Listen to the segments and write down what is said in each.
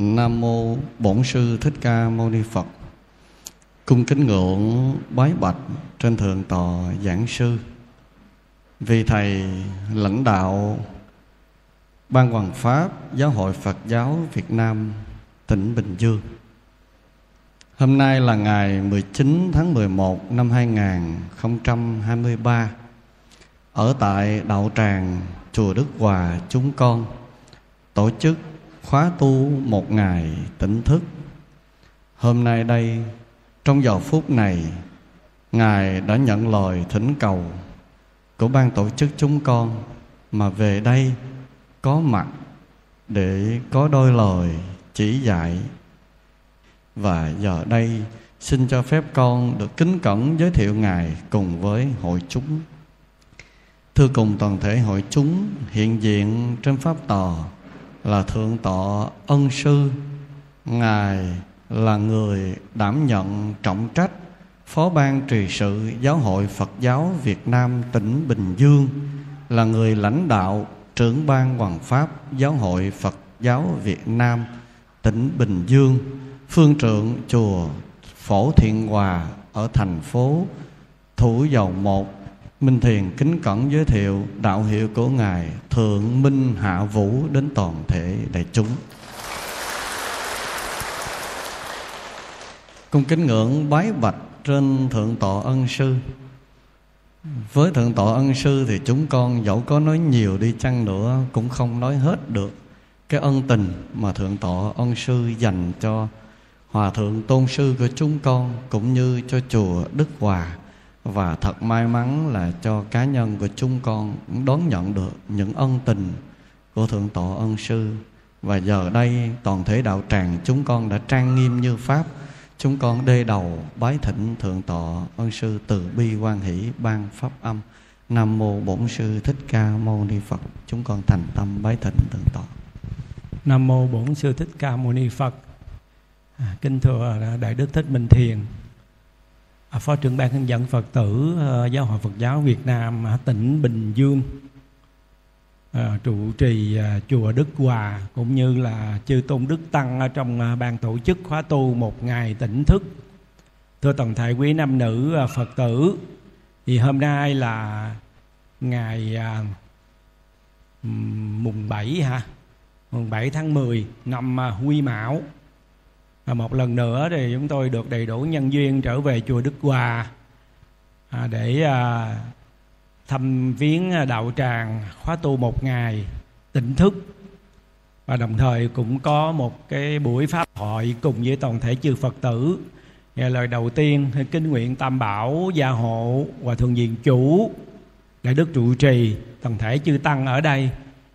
Nam mô Bổn sư Thích Ca Mâu Ni Phật. Cung kính ngưỡng bái bạch trên thượng tọa giảng sư. Vì thầy lãnh đạo Ban Hoàng Pháp Giáo hội Phật giáo Việt Nam, tỉnh Bình Dương. Hôm nay là ngày 19 tháng 11 năm 2023 ở tại đạo tràng chùa Đức Hòa, chúng con tổ chức khóa tu một ngày tỉnh thức. Hôm nay đây, trong giờ phút này, Ngài đã nhận lời thỉnh cầu của ban tổ chức chúng con mà về đây có mặt để có đôi lời chỉ dạy và giờ đây, xin cho phép con được kính cẩn giới thiệu ngài cùng với hội chúng thưa cùng toàn thể hội chúng hiện diện trên pháp tòa là thượng tọa ân sư. Ngài là người đảm nhận trọng trách, phó ban trì sự giáo hội phật giáo việt nam tỉnh bình dương, là người lãnh đạo trưởng ban hoàng pháp giáo hội phật giáo việt nam tỉnh bình dương, phương trượng chùa phổ thiện hòa ở thành phố thủ dầu một. Minh Thiền kính cẩn giới thiệu đạo hiệu của Ngài Thượng Minh Hạ Vũ đến toàn thể đại chúng. Cung kính ngưỡng bái bạch trên Thượng Tọa Ân Sư. Với Thượng Tọa Ân Sư thì chúng con dẫu có nói nhiều đi chăng nữa cũng không nói hết được cái ân tình mà Thượng Tọa Ân Sư dành cho Hòa Thượng Tôn Sư của chúng con cũng như cho chùa Đức Hòa và thật may mắn là cho cá nhân của chúng con đón nhận được những ân tình của thượng tọa ân sư. Và giờ đây toàn thể đạo tràng chúng con đã trang nghiêm như pháp. Chúng con đê đầu bái thỉnh thượng tọa ân sư từ bi quan hỷ ban pháp âm. Nam mô bổn sư thích ca mâu ni phật. Chúng con thành tâm bái thỉnh thượng tọa nam mô bổn sư thích ca mâu ni phật. À, kính thưa à, đại đức thích minh thiền. À, phó trưởng ban hướng dẫn phật tử ờ, giáo hội phật giáo việt nam tỉnh bình dương ờ, trụ trì ờ, chùa đức hòa cũng như là chư tôn đức tăng ở trong ban tổ chức khóa tu một ngày tỉnh thức. Thưa toàn thể quý nam nữ phật tử, thì hôm nay là ngày mùng 7 ha mùng 7 tháng 10 năm Huy Mão và một lần nữa thì chúng tôi được đầy đủ nhân duyên trở về chùa Đức Hòa à, để à, thăm viếng à, đạo tràng khóa tu một ngày tỉnh thức. Và đồng thời cũng có một cái buổi pháp hội cùng với toàn thể chư Phật tử. Nghe lời đầu tiên kinh nguyện tam bảo gia hộ và thường diện chủ đại đức trụ trì toàn thể chư tăng ở đây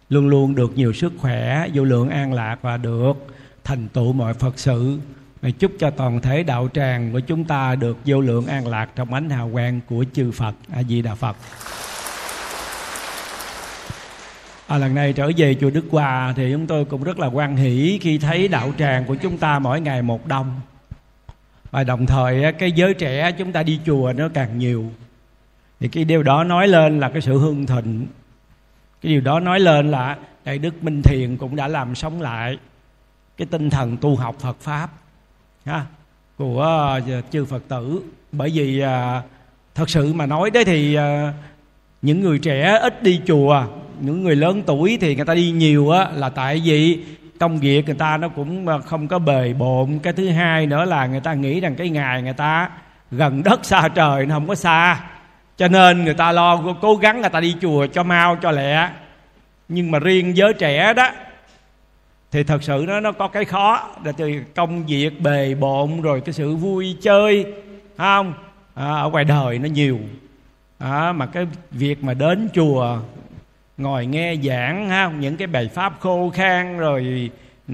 luôn luôn được nhiều sức khỏe vô lượng an lạc và được thành tựu mọi Phật sự. Và chúc cho toàn thể đạo tràng của chúng ta được vô lượng an lạc trong ánh hào quang của chư Phật. A Di Đà Phật. À, lần này trở về chùa Đức Hòa thì chúng tôi cũng rất là quan hỷ khi thấy đạo tràng của chúng ta mỗi ngày một đông. Và đồng thời cái giới trẻ chúng ta đi chùa nó càng nhiều. Thì cái điều đó nói lên là cái sự hương thịnh. Cái điều đó nói lên là đại đức minh thiền cũng đã làm sống lại cái tinh thần tu học Phật pháp ha, của ờ, chư Phật tử. Bởi vì ờ, thật sự mà nói đấy thì ờ, những người trẻ ít đi chùa những người lớn tuổi thì người ta đi nhiều á là tại vì công việc người ta nó cũng không có bề bộn. Cái thứ hai nữa là người ta nghĩ rằng cái ngày người ta gần đất xa trời nó không có xa cho nên người ta lo cố gắng người ta đi chùa cho mau cho lẹ. Nhưng mà riêng giới trẻ đó thì thật sự nó nó có cái khó. Là từ công việc bề bộn rồi cái sự vui chơi không? À, ở ngoài đời nó nhiều. À, mà cái việc mà đến chùa ngồi nghe giảng ha những cái bài pháp khô khan rồi ừ,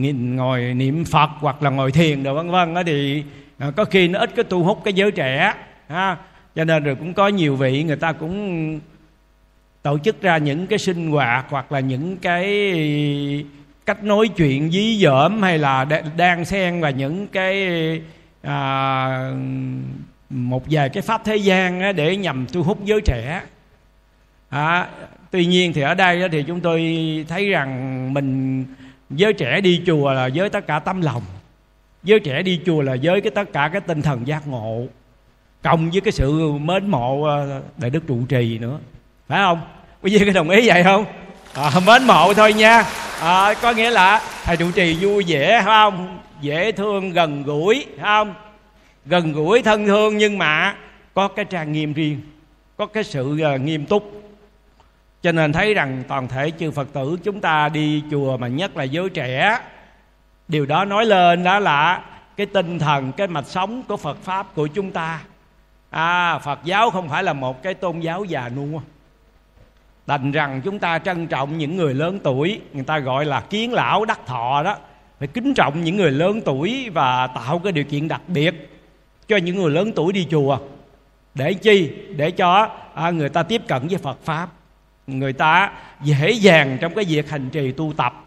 nhìn ngồi niệm phật hoặc là ngồi thiền rồi vân vân đó thì à, có khi nó ít cái tu hút cái giới trẻ ha. Cho nên rồi cũng có nhiều vị người ta cũng tổ chức ra những cái sinh hoạt hoặc là những cái cách nói chuyện dí dỏm hay là đang xen và những cái à, một vài cái pháp thế gian để nhằm thu hút giới trẻ. À, tuy nhiên thì ở đây thì chúng tôi thấy rằng mình giới trẻ đi chùa là với tất cả tấm lòng. Giới trẻ đi chùa là với cái tất cả cái tinh thần giác ngộ cộng với cái sự mến mộ à, đại đức trụ trì nữa. Phải không? Quý vị có đồng ý vậy không? À, mến mộ thôi nha à, có nghĩa là thầy trụ trì vui vẻ phải không? Dễ thương gần gũi phải không? Gần gũi thân thương nhưng mà có cái trang nghiêm riêng có cái sự uh, nghiêm túc. Cho nên thấy rằng toàn thể chư phật tử chúng ta đi chùa mà nhất là giới trẻ điều đó nói lên đó là cái tinh thần cái mạch sống của phật pháp của chúng ta. À phật giáo không phải là một cái tôn giáo già nua. Thành rằng chúng ta trân trọng những người lớn tuổi người ta gọi là kiến lão đắc thọ đó. Phải kính trọng những người lớn tuổi và tạo cái điều kiện đặc biệt cho những người lớn tuổi đi chùa. Để chi? Để cho à, người ta tiếp cận với phật pháp. Người ta dễ dàng trong cái việc hành trì tu tập.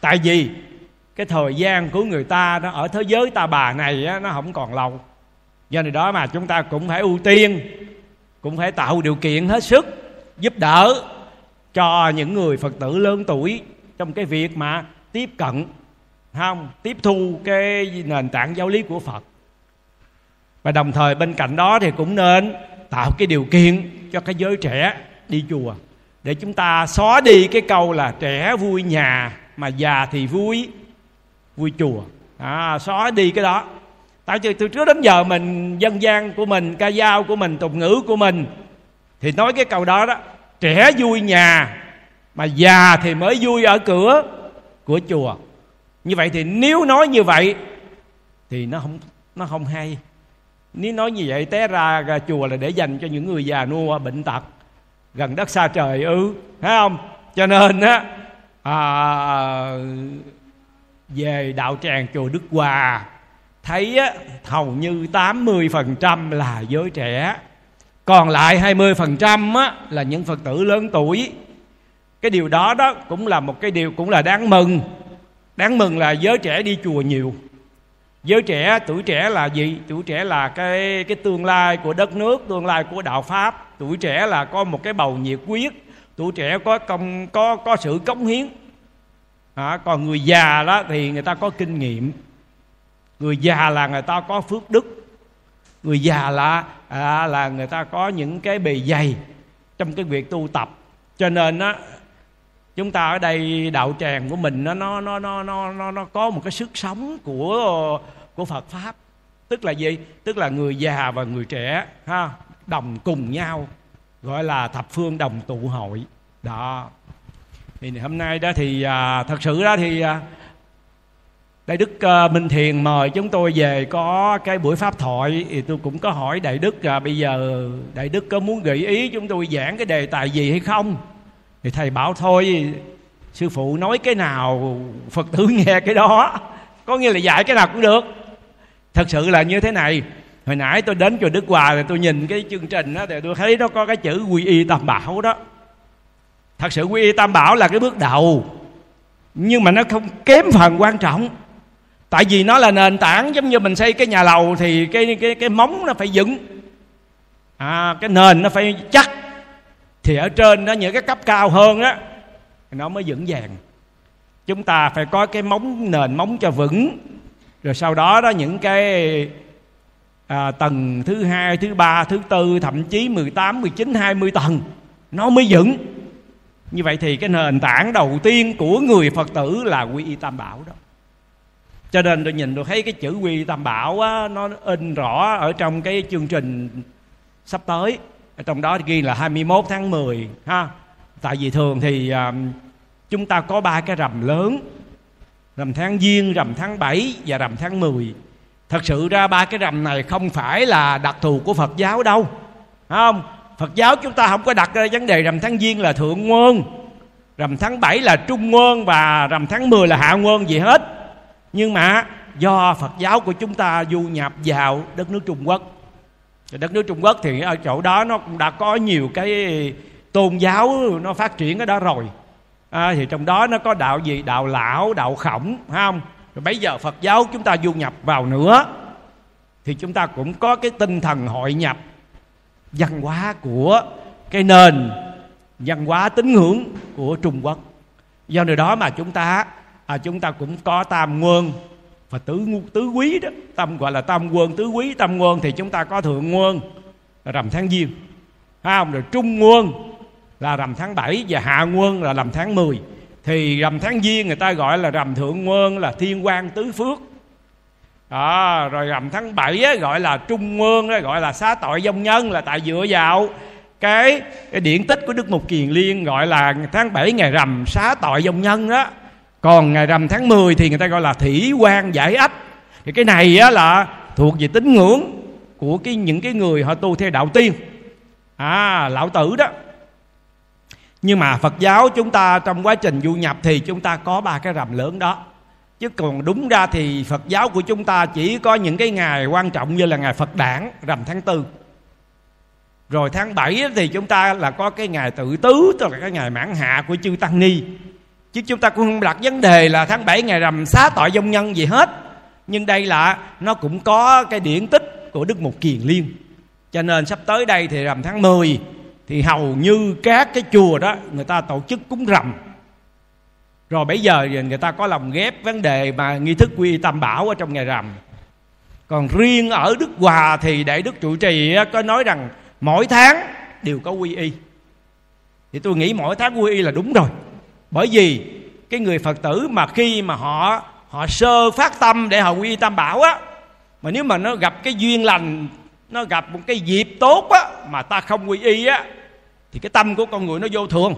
Tại vì cái thời gian của người ta nó ở thế giới ta bà này á, nó không còn lâu. Do này đó mà chúng ta cũng phải ưu tiên cũng phải tạo điều kiện hết sức giúp đỡ cho những người phật tử lớn tuổi trong cái việc mà tiếp cận không? Tiếp thu cái nền tảng giáo lý của phật. Và đồng thời bên cạnh đó thì cũng nên tạo cái điều kiện cho cái giới trẻ đi chùa. Để chúng ta xóa đi cái câu là trẻ vui nhà mà già thì vui vui chùa. À, xóa đi cái đó. Tại vì từ trước đến giờ mình dân gian của mình ca dao của mình tục ngữ của mình thì nói cái câu đó đó trẻ vui nhà mà già thì mới vui ở cửa của chùa. Như vậy thì nếu nói như vậy thì nó không nó không hay. Nếu nói như vậy té ra, ra chùa là để dành cho những người già nua bệnh tật gần đất xa trời ư thấy không? Cho nên á à, về đạo tràng chùa Đức Hòa thấy á, hầu như 80% là giới trẻ còn lại 20% á, là những Phật tử lớn tuổi. Cái điều đó đó cũng là một cái điều cũng là đáng mừng. Đáng mừng là giới trẻ đi chùa nhiều. Giới trẻ tuổi trẻ là gì? Tuổi trẻ là cái cái tương lai của đất nước tương lai của đạo pháp. Tuổi trẻ là có một cái bầu nhiệt quyết tuổi trẻ có công có có sự cống hiến. À, còn người già đó thì người ta có kinh nghiệm. Người già là người ta có phước đức người già là à, là người ta có những cái bề dày trong cái việc tu tập. Cho nên á chúng ta ở đây đạo tràng của mình nó nó nó nó nó nó, nó có một cái sức sống của của Phật pháp. Tức là gì? Tức là người già và người trẻ ha đồng cùng nhau gọi là thập phương đồng tụ hội. Đó. Thì hôm nay đó thì à, thật sự đó thì à, đại đức ờ, minh thiền mời chúng tôi về có cái buổi pháp thoại thì tôi cũng có hỏi đại đức là bây giờ đại đức có muốn gợi ý chúng tôi giảng cái đề tài gì hay không? Thì thầy bảo thôi, sư phụ nói cái nào, phật tử nghe cái đó, có nghĩa là dạy cái nào cũng được. Thật sự là như thế này, hồi nãy tôi đến chùa đức hòa thì tôi nhìn cái chương trình đó thì tôi thấy nó có cái chữ quy y tam bảo đó. Thật sự quy y tam bảo là cái bước đầu, nhưng mà nó không kém phần quan trọng tại vì nó là nền tảng giống như mình xây cái nhà lầu thì cái cái cái móng nó phải vững à, cái nền nó phải chắc. Thì ở trên đó những cái cấp cao hơn á nó mới vững vàng. Chúng ta phải có cái móng nền móng cho vững. Rồi sau đó đó những cái à, tầng thứ hai thứ ba thứ tư thậm chí 18, 19, 20 tầng nó mới vững. Như vậy thì cái nền tảng đầu tiên của người phật tử là quy y tam bảo đó cho nên tôi nhìn tôi thấy cái chữ quy tam bảo á, nó in rõ ở trong cái chương trình sắp tới. Ở trong đó ghi là 21 tháng 10 ha. Tại vì thường thì um, chúng ta có ba cái rằm lớn rằm tháng giêng rằm tháng 7 và rằm tháng 10 thật sự ra ba cái rằm này không phải là đặc thù của phật giáo đâu không? Phật giáo chúng ta không có đặt ra vấn đề rằm tháng giêng là thượng nguồn rằm tháng 7 là trung nguồn và rằm tháng 10 là hạ nguồn gì hết nhưng mà do phật giáo của chúng ta du nhập vào đất nước trung quốc. Đất nước trung quốc thì ở chỗ đó nó cũng đã có nhiều cái tôn giáo nó phát triển ở đó rồi. À, thì trong đó nó có đạo gì? Đạo lão đạo khổng phải không? Rồi bây giờ phật giáo chúng ta du nhập vào nữa thì chúng ta cũng có cái tinh thần hội nhập văn hóa của cái nền văn hóa tín ngưỡng của trung quốc. Do điều đó mà chúng ta à, chúng ta cũng có tam quân và tứ tứ quý đó. Tâm gọi là tam quân tứ quý tam quân thì chúng ta có thượng quân là rằm tháng giêng. Phải không? Rồi trung quân là rằm tháng 7 và hạ quân là rằm tháng 10 thì rằm tháng giêng người ta gọi là rằm thượng quân là thiên quan tứ phước. Đó, rồi rằm tháng 7 á, gọi là trung quân á, gọi là xá tội dông nhân là tại dựa vào cái, cái điển tích của đức mục kiền liên gọi là tháng 7 ngày rằm xá tội dông nhân đó còn ngày rằm tháng 10 thì người ta gọi là thủy quan giải ách thì cái này á, là thuộc về tín ngưỡng của cái những cái người họ tu theo đạo tiên. À lão tử đó. Nhưng mà phật giáo chúng ta trong quá trình du nhập thì chúng ta có ba cái rằm lớn đó. Chứ còn đúng ra thì phật giáo của chúng ta chỉ có những cái ngày quan trọng như là ngày phật đản rằm tháng tư. Rồi tháng 7 thì chúng ta là có cái ngày tự tứ tức là cái ngày mãn hạ của chư tăng ni chứ chúng ta cũng không đặt vấn đề là tháng 7 ngày rằm xá tội dông nhân gì hết. Nhưng đây là, nó cũng có cái điển tích của đức mục kiền liên. Cho nên sắp tới đây thì rằm tháng 10 thì hầu như các cái chùa đó, người ta tổ chức cúng rằm. Rồi bây giờ người ta có lòng ghép vấn đề mà nghi thức quy tam bảo ở trong ngày rằm. Còn riêng ở đức hòa thì đại đức trụ trì có nói rằng mỗi tháng đều có quy y. Thì tôi nghĩ mỗi tháng quy y là đúng rồi bởi vì cái người phật tử mà khi mà họ họ sơ phát tâm để họ quy y tam bảo á, mà nếu mà nó gặp cái duyên lành, nó gặp một cái dịp tốt á mà ta không quy y á, thì cái tâm của con người nó vô thường.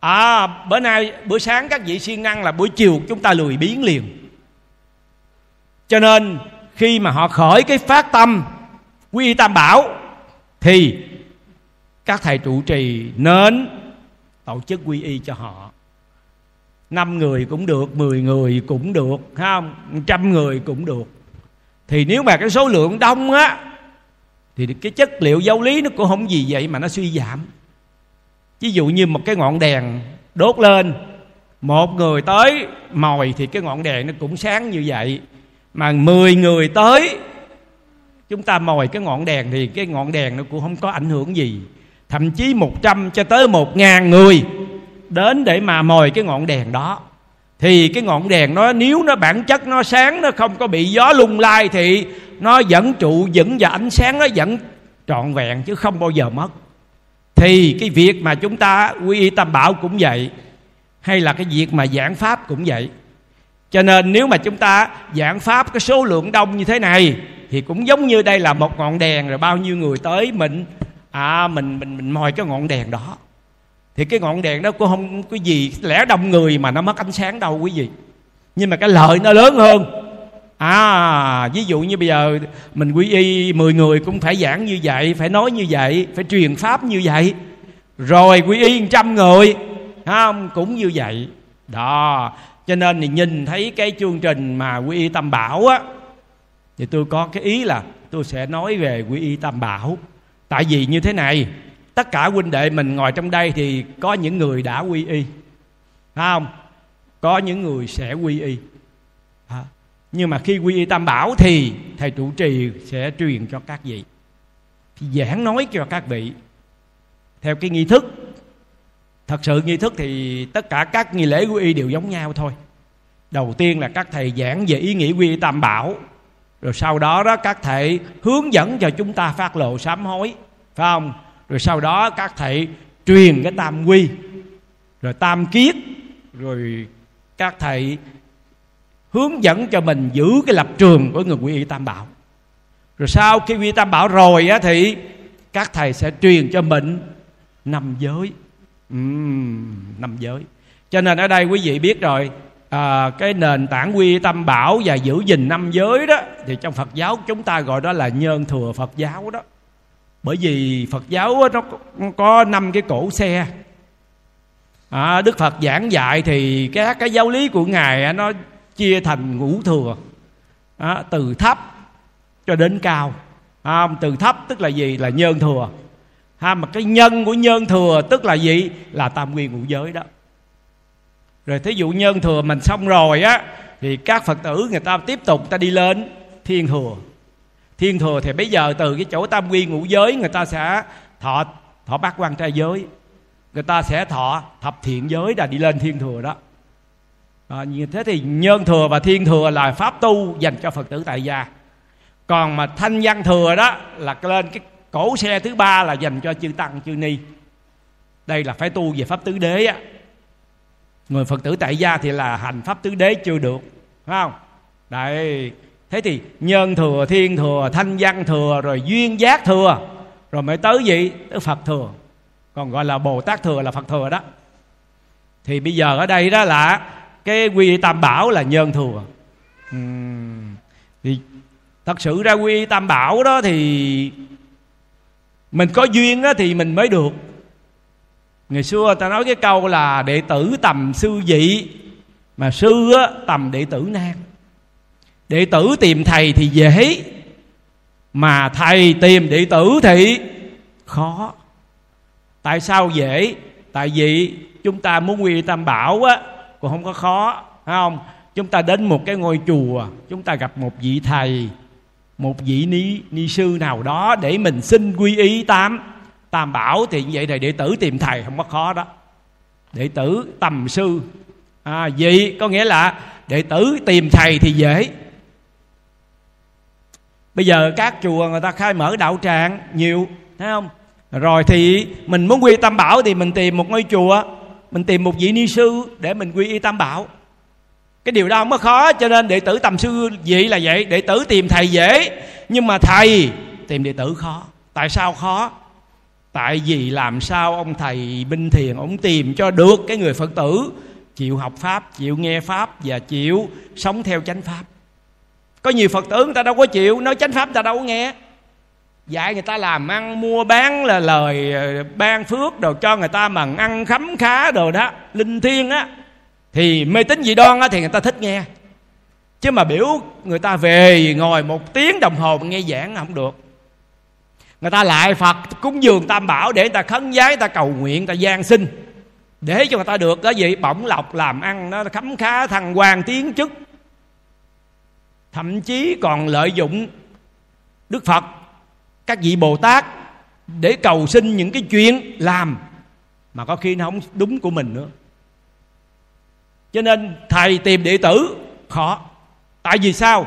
À bữa nay, bữa sáng các vị siêng năng là buổi chiều chúng ta lười biến liền. Cho nên khi mà họ khởi cái phát tâm, quy y tam bảo, thì các thầy trụ trì nên tổ chức quy y cho họ năm người cũng được, mười người cũng được không? Trăm người cũng được. Thì nếu mà cái số lượng đông á, thì cái chất liệu giáo lý nó cũng không gì vậy mà nó suy giảm. Ví dụ như một cái ngọn đèn đốt lên, một người tới mồi thì cái ngọn đèn nó cũng sáng như vậy. Mà mười người tới, chúng ta mồi cái ngọn đèn thì cái ngọn đèn nó cũng không có ảnh hưởng gì. Thậm chí một trăm cho tới một ngàn người đến để mà mồi cái ngọn đèn đó. Thì cái ngọn đèn nó, nếu nó bản chất nó sáng, nó không có bị gió lung lai thì nó vẫn trụ vững và ánh sáng nó vẫn trọn vẹn chứ không bao giờ mất. Thì cái việc mà chúng ta, quy y tam bảo cũng vậy, hay là cái việc mà giảng pháp cũng vậy. Cho nên nếu mà chúng ta giảng pháp cái số lượng đông như thế này, thì cũng giống như đây là một ngọn đèn rồi bao nhiêu người tới mình à mình mình mình mồi cái ngọn đèn đó thì cái ngọn đèn đó cũng không có gì lẽ đông người mà nó mất ánh sáng đâu quý vị. Nhưng mà cái lợi nó lớn hơn. À ví dụ như bây giờ mình quy y 10 người cũng phải giảng như vậy, phải nói như vậy, phải truyền pháp như vậy. Rồi quy y trăm người không cũng như vậy. Đó, cho nên thì nhìn thấy cái chương trình mà quy y tam bảo á, thì tôi có cái ý là tôi sẽ nói về quy y tam bảo. Tại vì như thế này tất cả huynh đệ mình ngồi trong đây thì có những người đã quy y. Phải không? Có những người sẽ quy y. À, nhưng mà khi quy y tam bảo thì thầy trụ trì sẽ truyền cho các vị. Thì giảng nói cho các vị. Theo cái nghi thức. Thật sự nghi thức thì tất cả các nghi lễ quy y đều giống nhau thôi. Đầu tiên là các thầy giảng về ý nghĩa quy y tam bảo. Rồi sau đó đó các thầy hướng dẫn cho chúng ta phát lộ sám hối. Phải không? Rồi sau đó các thầy truyền cái tam quy rồi tam kiết rồi các thầy hướng dẫn cho mình giữ cái lập trường của người quy y tam bảo. Rồi sau khi quy y tam bảo rồi á thì các thầy sẽ truyền cho mình năm giới. Uhm, năm giới. Cho nên ở đây quý vị biết rồi à, cái nền tảng quy tâm bảo và giữ gìn năm giới đó thì trong Phật giáo chúng ta gọi đó là nhân thừa Phật giáo đó bởi vì Phật giáo nó có năm cái cổ xe. À, Đức Phật giảng dạy thì các cái giáo lý của ngài nó chia thành ngũ thừa. À, từ thấp cho đến cao. À, từ thấp tức là gì? Là nhân thừa. Ha mà cái nhân của nhân thừa tức là gì? Là tam nguyên ngũ giới đó. Rồi thí dụ nhân thừa mình xong rồi á thì các phật tử người ta tiếp tục ta đi lên thiên thừa thiên thừa thì bây giờ từ cái chỗ tam quy ngũ giới người ta sẽ thọ thọ bát quan trai giới. Người ta sẽ thọ thập thiện giới là đi lên thiên thừa đó. À, như thế thì nhân thừa và thiên thừa là pháp tu dành cho phật tử tại gia. Còn mà thanh văn thừa đó là lên cái cổ xe thứ ba là dành cho chư tăng chư ni. Đây là phải tu về pháp tứ đế á. Người phật tử tại gia thì là hành pháp tứ đế chưa được phải không? Đấy thế thì nhân thừa thiên thừa thanh văn thừa rồi duyên giác thừa rồi mới tới gì tới phật thừa. Còn gọi là bồ tát thừa là phật thừa đó. Thì bây giờ ở đây đó là cái quy tam bảo là nhân thừa. Uhm. thì thật sự ra quy tam bảo đó thì mình có duyên đó thì mình mới được. Ngày xưa ta nói cái câu là đệ tử tầm sư vị mà sư á, tầm đệ tử nan đệ tử tìm thầy thì dễ. Mà thầy tìm đệ tử thì khó. Tại sao dễ? Tại vì chúng ta muốn quy tam bảo á cũng không có khó phải không? Chúng ta đến một cái ngôi chùa chúng ta gặp một vị thầy một vị ni ni sư nào đó để mình xin quy y tam tam bảo thì như vậy thì đệ tử tìm thầy không có khó đó. Đệ tử tầm sư. À, vậy có nghĩa là đệ tử tìm thầy thì dễ bây giờ các chùa người ta khai mở đạo tràng nhiều, thấy không? Rồi thì mình muốn quy tam bảo thì mình tìm một ngôi chùa, mình tìm một vị ni sư để mình quy y tam bảo. Cái điều đó không có khó, cho nên đệ tử tầm sư vị là vậy, đệ tử tìm thầy dễ, nhưng mà thầy tìm đệ tử khó. Tại sao khó? Tại vì làm sao ông thầy binh thiền, ông tìm cho được cái người phật tử chịu học pháp, chịu nghe pháp và chịu sống theo chánh pháp có nhiều phật tử người ta đâu có chịu, nói chánh pháp người ta đâu có nghe. Dạy người ta làm ăn, mua bán là lời ờ, ban phước đồ cho người ta mà ăn, khấm khá đồ đó, linh thiêng á, thì mê tín dị đoan á thì người ta thích nghe. Chứ mà biểu người ta về ngồi một tiếng đồng hồ nghe giảng không được. Người ta lại phật, cúng dường tam bảo để người ta khấn giái người ta cầu nguyện, người ta gian sinh. Để cho người ta được cái gì? Bổng lộc, làm ăn nó khấm khá, thăng quan, tiến chức thậm chí còn lợi dụng đức phật, các vị bồ tát để cầu xin những cái chuyện làm mà có khi nó không đúng của mình nữa. Cho nên thầy tìm đệ tử, khó. Tại vì sao?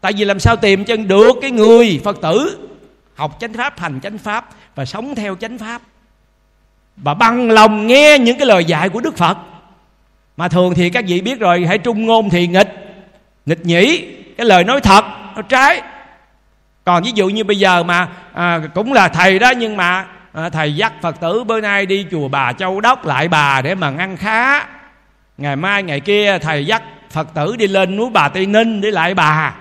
Tại vì làm sao tìm chân được cái người phật tử học chánh pháp, hành chánh pháp và sống theo chánh pháp và bằng lòng nghe những cái lời dạy của đức phật. Mà thường thì các vị biết rồi, hãy trung ngôn thì nghịch nghịch nhĩ cái lời nói thật nó trái. Còn ví dụ như bây giờ mà à, cũng là thầy đó nhưng mà à, thầy dắt phật tử bữa nay đi chùa bà châu đốc lại bà để mà ăn khá. Ngày mai ngày kia thầy dắt phật tử đi lên núi bà tây ninh để lại bà.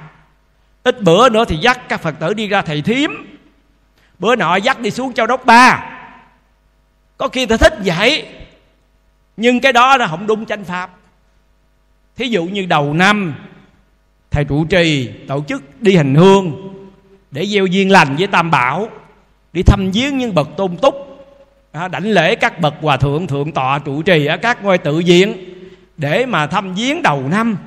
Ít bữa nữa thì dắt các phật tử đi ra thầy thiếm bữa nọ dắt đi xuống châu đốc ba. Có khi ta thích vậy nhưng cái đó là không đúng chánh pháp. Thí dụ như đầu năm thầy trụ trì, tổ chức đi hành hương, để gieo duyên lành với tam bảo, đi thăm viếng những bậc tôn túc. À, đảnh lễ các bậc hòa thượng thượng tọa, trụ trì ở các ngôi tự viện để mà thăm viếng đầu năm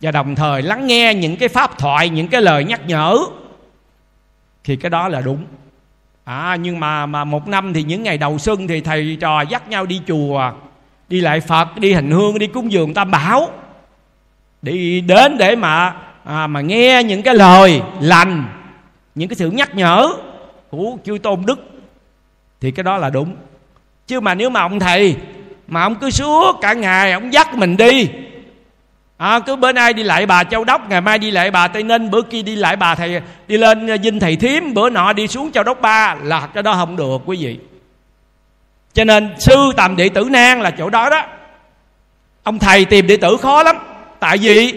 và đồng thời lắng nghe những cái pháp thoại, những cái lời nhắc nhở. Thì cái đó là đúng. À nhưng mà mà một năm thì những ngày đầu xuân thì thầy trò dắt nhau đi chùa, đi lại phật, đi hành hương, đi cúng dường tam bảo đi đến để mà à, mà nghe những cái lời lành những cái sự nhắc nhở của chư tôn đức thì cái đó là đúng. Chứ mà nếu mà ông thầy mà ông cứ suốt cả ngày ông dắt mình đi à, cứ bữa nay đi lại bà châu đốc ngày mai đi lại bà tây ninh bữa kia đi lại bà thầy đi lên dinh thầy thím bữa nọ đi xuống châu đốc ba là cái đó không được quý vị. Cho nên sư tầm đệ tử nan là chỗ đó đó. Ông thầy tìm đệ tử khó lắm tại vì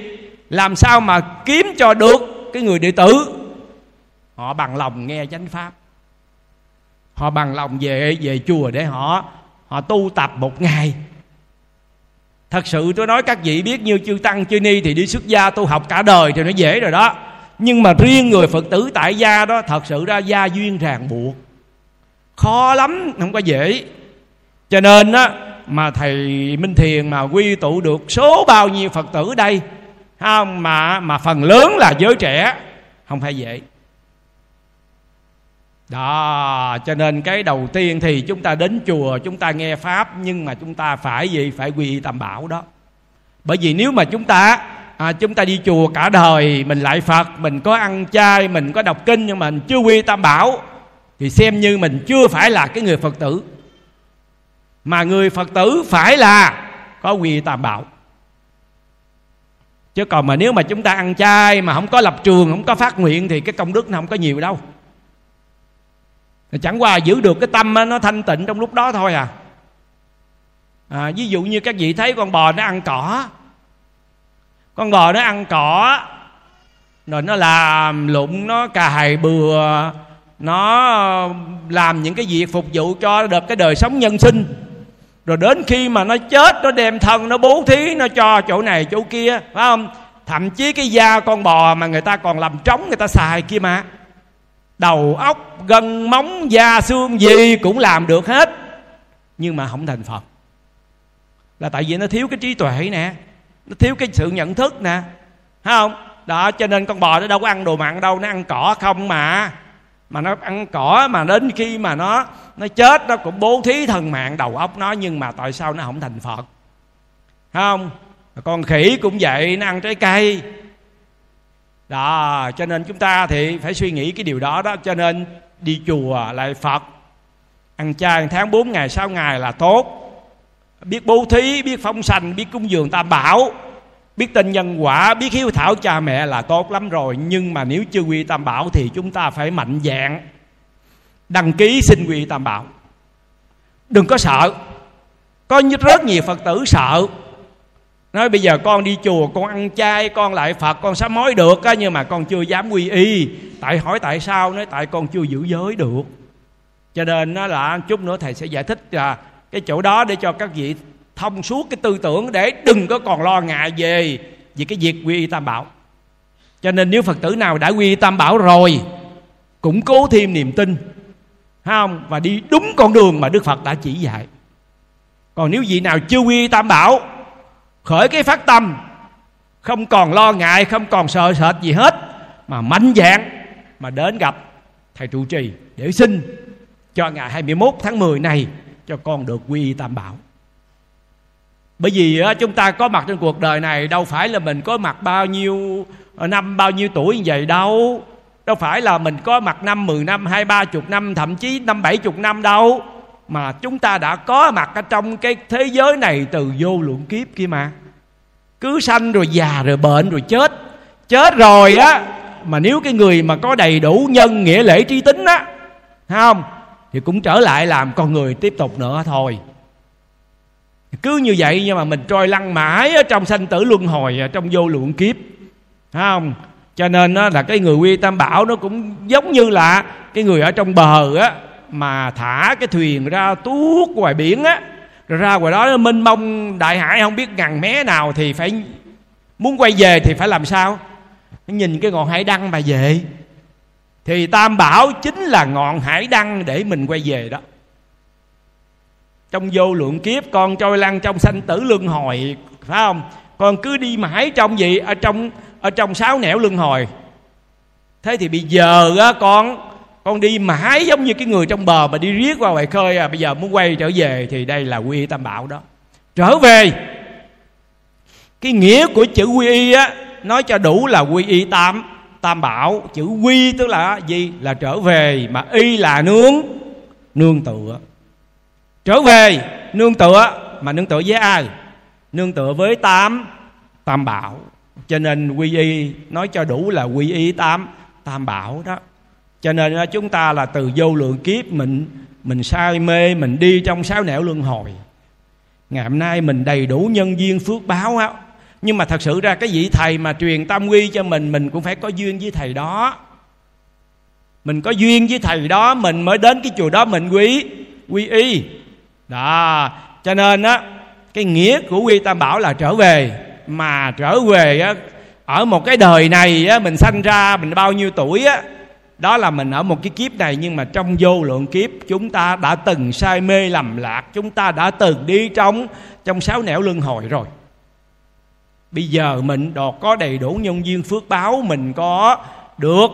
làm sao mà kiếm cho được cái người đệ tử? Họ bằng lòng nghe chánh pháp. Họ bằng lòng về về chùa để họ họ tu tập một ngày. Thật sự tôi nói các vị biết như chư tăng, chư ni thì đi xuất gia tu học cả đời thì nó dễ rồi đó. Nhưng mà riêng người phật tử tại gia đó, thật sự ra gia duyên ràng buộc. Khó lắm, không có dễ. Cho nên á mà thầy minh thiền mà quy tụ được số bao nhiêu phật tử đây? Không mà mà phần lớn là giới trẻ. Không phải dễ. Đó cho nên cái đầu tiên thì chúng ta đến chùa chúng ta nghe pháp nhưng mà chúng ta phải gì? Phải quy tam bảo đó. Bởi vì nếu mà chúng ta à, chúng ta đi chùa cả đời mình lại phật mình có ăn chay mình có đọc kinh nhưng mà mình chưa quy tam bảo thì xem như mình chưa phải là cái người phật tử mà người phật tử phải là có quy tam bảo chứ còn mà nếu mà chúng ta ăn chay mà không có lập trường, không có phát nguyện thì cái công đức nó không có nhiều đâu chẳng qua giữ được cái tâm nó thanh tịnh trong lúc đó thôi à. à ví dụ như các vị thấy con bò nó ăn cỏ, con bò nó ăn cỏ, rồi nó làm lụng, nó cài bừa, nó làm những cái việc phục vụ cho được cái đời sống nhân sinh rồi đến khi mà nó chết, nó đem thân, nó bố thí, nó cho chỗ này, chỗ kia, phải không? Thậm chí cái da con bò mà người ta còn làm trống, người ta xài kia mà. Đầu óc, gân móng, da xương gì cũng làm được hết. Nhưng mà không thành phật. Là tại vì nó thiếu cái trí tuệ nè, nó thiếu cái sự nhận thức nè, phải không? Đó, cho nên con bò nó đâu có ăn đồ mặn đâu, nó ăn cỏ không mà mà nó ăn cỏ mà đến khi mà nó nó chết, nó cũng bố thí thần mạng đầu óc nó, nhưng mà tại sao nó không thành phật? Thấy không? Con khỉ cũng vậy, nó ăn trái cây. Đó, cho nên chúng ta thì phải suy nghĩ cái điều đó đó, cho nên đi chùa lại phật. Ăn chay tháng 4 ngày 6 ngày là tốt. Biết bố thí, biết phong sanh, biết cúng dường tam bảo biết tin nhân quả, biết hiếu thảo cha mẹ là tốt lắm rồi. Nhưng mà nếu chưa quy tam bảo thì chúng ta phải mạnh dạng đăng ký xin quy tam bảo. Đừng có sợ. Có rất nhiều phật tử sợ. Nói bây giờ con đi chùa, con ăn chay, con lại phật, con sám hối được á, nhưng mà con chưa dám quy y. Tại hỏi tại sao? Nói tại con chưa giữ giới được. Cho nên nó là chút nữa thầy sẽ giải thích là cái chỗ đó để cho các vị thông suốt cái tư tưởng để đừng có còn lo ngại về về cái việc quy y tam bảo. Cho nên nếu phật tử nào đã quy y tam bảo rồi củng cố thêm niềm tin không và đi đúng con đường mà đức phật đã chỉ dạy. Còn nếu vị nào chưa quy y tam bảo, khởi cái phát tâm, không còn lo ngại, không còn sợ sệt gì hết, mà mạnh dạn mà đến gặp thầy trụ trì để xin cho ngày 21 tháng 10 này cho con được quy y tam bảo bởi vì chúng ta có mặt trên cuộc đời này, đâu phải là mình có mặt bao nhiêu ờ, năm, bao nhiêu tuổi như vậy đâu. Đâu phải là mình có mặt năm, mười năm, hai, ba chục năm, thậm chí năm, bảy chục năm đâu. Mà chúng ta đã có mặt ở trong cái thế giới này từ vô lượng kiếp kia mà. Cứ sanh rồi già rồi bệnh rồi chết. Chết rồi á, mà nếu cái người mà có đầy đủ nhân nghĩa lễ tri tính á không? Thì cũng trở lại làm con người tiếp tục nữa thôi cứ như vậy nhưng mà mình trôi lăn mãi ở trong sanh tử luân hồi à, trong vô lượng kiếp. Thấy không? Cho nên đó là cái người quy tam bảo nó cũng giống như là cái người ở trong bờ á, mà thả cái thuyền ra tuốt ngoài biển á. Rồi ra ngoài đó mênh mông, đại hải không biết ngàn mé nào thì phải muốn quay về thì phải làm sao? Nhìn cái ngọn hải đăng mà về. Thì tam bảo chính là ngọn hải đăng để mình quay về đó trong vô lượng kiếp, con trôi lăn trong sanh tử luân hồi, phải không? Con cứ đi mãi trong gì? Ở trong ở trong sáu nẻo luân hồi. Thế thì bây giờ á, con con đi mãi giống như cái người trong bờ mà đi riết qua ngoài khơi à. Bây giờ muốn quay trở về thì đây là quy y tam bảo đó. Trở về. Cái nghĩa của chữ quy y á, nói cho đủ là quy y tam tam bảo. Chữ quy tức là gì? Là trở về, mà y là nương nương tựa trở về nương tựa, mà nương tựa với ai? Nương tựa với tám, tam bảo. Cho nên quy y nói cho đủ là quy y tám, tam bảo đó. Cho nên chúng ta là từ vô lượng kiếp mình mình say mê, mình đi trong sáu nẻo luân hồi. Ngày hôm nay mình đầy đủ nhân duyên phước báo á. Nhưng mà thật sự ra cái vị thầy mà truyền tam quy cho mình mình cũng phải có duyên với thầy đó. Mình có duyên với thầy đó, mình mới đến cái chùa đó mình quý quy y đó, cho nên á, cái nghĩa của quy tam bảo là trở về. Mà trở về á, ở một cái đời này á, mình sanh ra mình bao nhiêu tuổi á, đó là mình ở một cái kiếp này. Nhưng mà trong vô lượng kiếp, chúng ta đã từng say mê lầm lạc, chúng ta đã từng đi trong trong sáu nẻo luân hồi rồi. Bây giờ mình đọt có đầy đủ nhân duyên phước báo, mình có được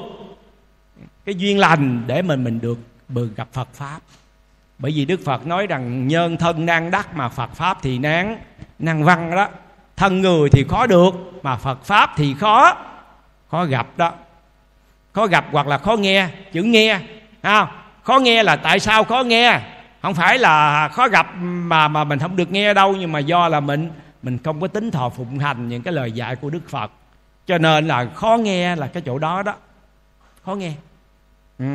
cái duyên lành để mình mình được bừng gặp Phật pháp bởi vì Đức Phật nói rằng nhân thân nan đắc mà Phật pháp thì nán năng văn đó. Thân người thì khó được, mà phật pháp thì khó khó gặp đó. Khó gặp hoặc là khó nghe, chữ nghe không? Khó nghe là tại sao khó nghe? Không phải là khó gặp mà mà mình không được nghe đâu, nhưng mà do là mình mình không có tính thọ phụng hành những cái lời dạy của đức phật. Cho nên là khó nghe là cái chỗ đó đó. Khó nghe. Ừ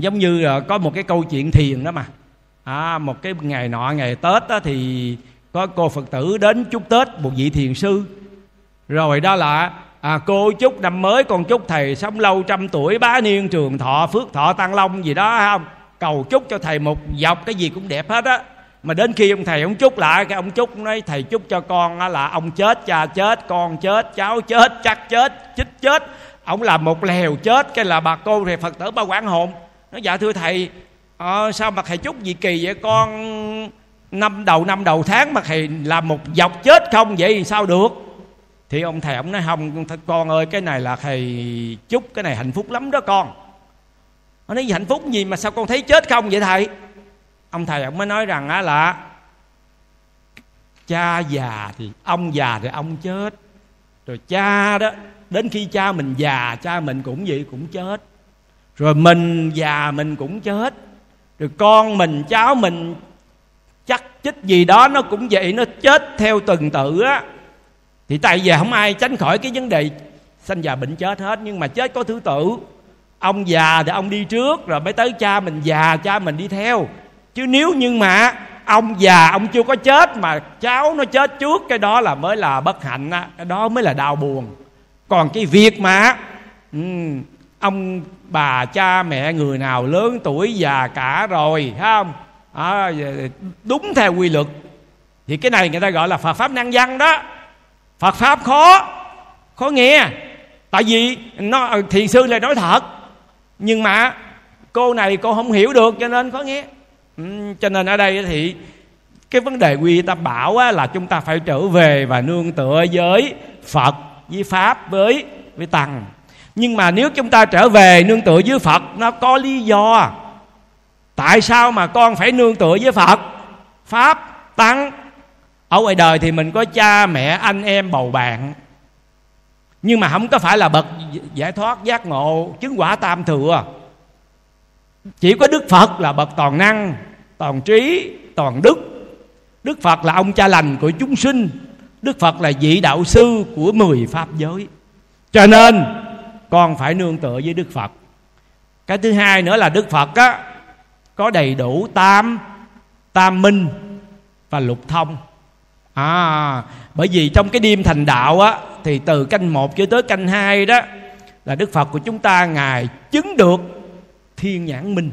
giống như là có một cái câu chuyện thiền đó mà. À, một cái ngày nọ ngày tết đó thì có cô phật tử đến chúc tết một vị thiền sư. Rồi đó là à, cô chúc năm mới con chúc thầy sống lâu trăm tuổi bá niên trường thọ phước thọ tăng long gì đó không? Cầu chúc cho thầy một dọc cái gì cũng đẹp hết á. Mà đến khi ông thầy ông chúc lại cái ông chúc nói thầy chúc cho con là ông chết cha chết con chết cháu chết chắc chết chích chết. Ông làm một lèo chết cái là bà cô thì phật tử ba quản hồn nói dạ thưa thầy à, sao mà thầy chúc gì kỳ vậy? Con năm đầu năm đầu tháng mà thầy làm một dọc chết không vậy? Sao được? Thì ông thầy ông nói không con ơi cái này là thầy chúc cái này hạnh phúc lắm đó con. Nó nói gì hạnh phúc gì mà sao con thấy chết không vậy thầy? Ông thầy ông mới nói rằng á là cha già thì ông già thì ông chết. Rồi cha đó đến khi cha mình già cha mình cũng vậy cũng chết rồi mình già mình cũng chết. Rồi con mình cháu mình chắc chích gì đó nó cũng vậy nó chết theo tuần tự á. Thì tại vì không ai tránh khỏi cái vấn đề sanh già bệnh chết hết nhưng mà chết có thứ tự. Ông già thì ông đi trước rồi mới tới cha mình già cha mình đi theo. Chứ nếu như mà ông già ông chưa có chết mà cháu nó chết trước cái đó là mới là bất hạnh á. Cái đó mới là đau buồn. Còn cái việc mà um, ông bà cha mẹ người nào lớn tuổi già cả rồi thấy không? À, đúng theo quy luật. Thì cái này người ta gọi là phật pháp năng văn đó. Phật pháp khó khó nghe. Tại vì nó thiền sư lại nói thật. Nhưng mà cô này cô không hiểu được cho nên khó nghe. Ừ, cho nên ở đây thì cái vấn đề quy tâm bảo á, là chúng ta phải trở về và nương tựa với phật với pháp với với tăng nhưng mà nếu chúng ta trở về nương tựa với phật, nó có lý do. Tại sao mà con phải nương tựa với phật? Pháp, tăng. Ở ngoài đời thì mình có cha, mẹ, anh em, bầu bạn. Nhưng mà không có phải là bậc giải thoát, giác ngộ, chứng quả tam thừa. Chỉ có đức phật là bậc toàn năng, toàn trí, toàn đức. Đức phật là ông cha lành của chúng sinh. Đức phật là vị đạo sư của mười pháp giới. Cho nên con phải nương tựa với đức phật. Cái thứ hai nữa là đức phật á có đầy đủ tam tam minh và lục thông. À bởi vì trong cái đêm thành đạo á thì từ canh một cho tới canh hai đó là đức phật của chúng ta ngài chứng được thiên nhãn minh.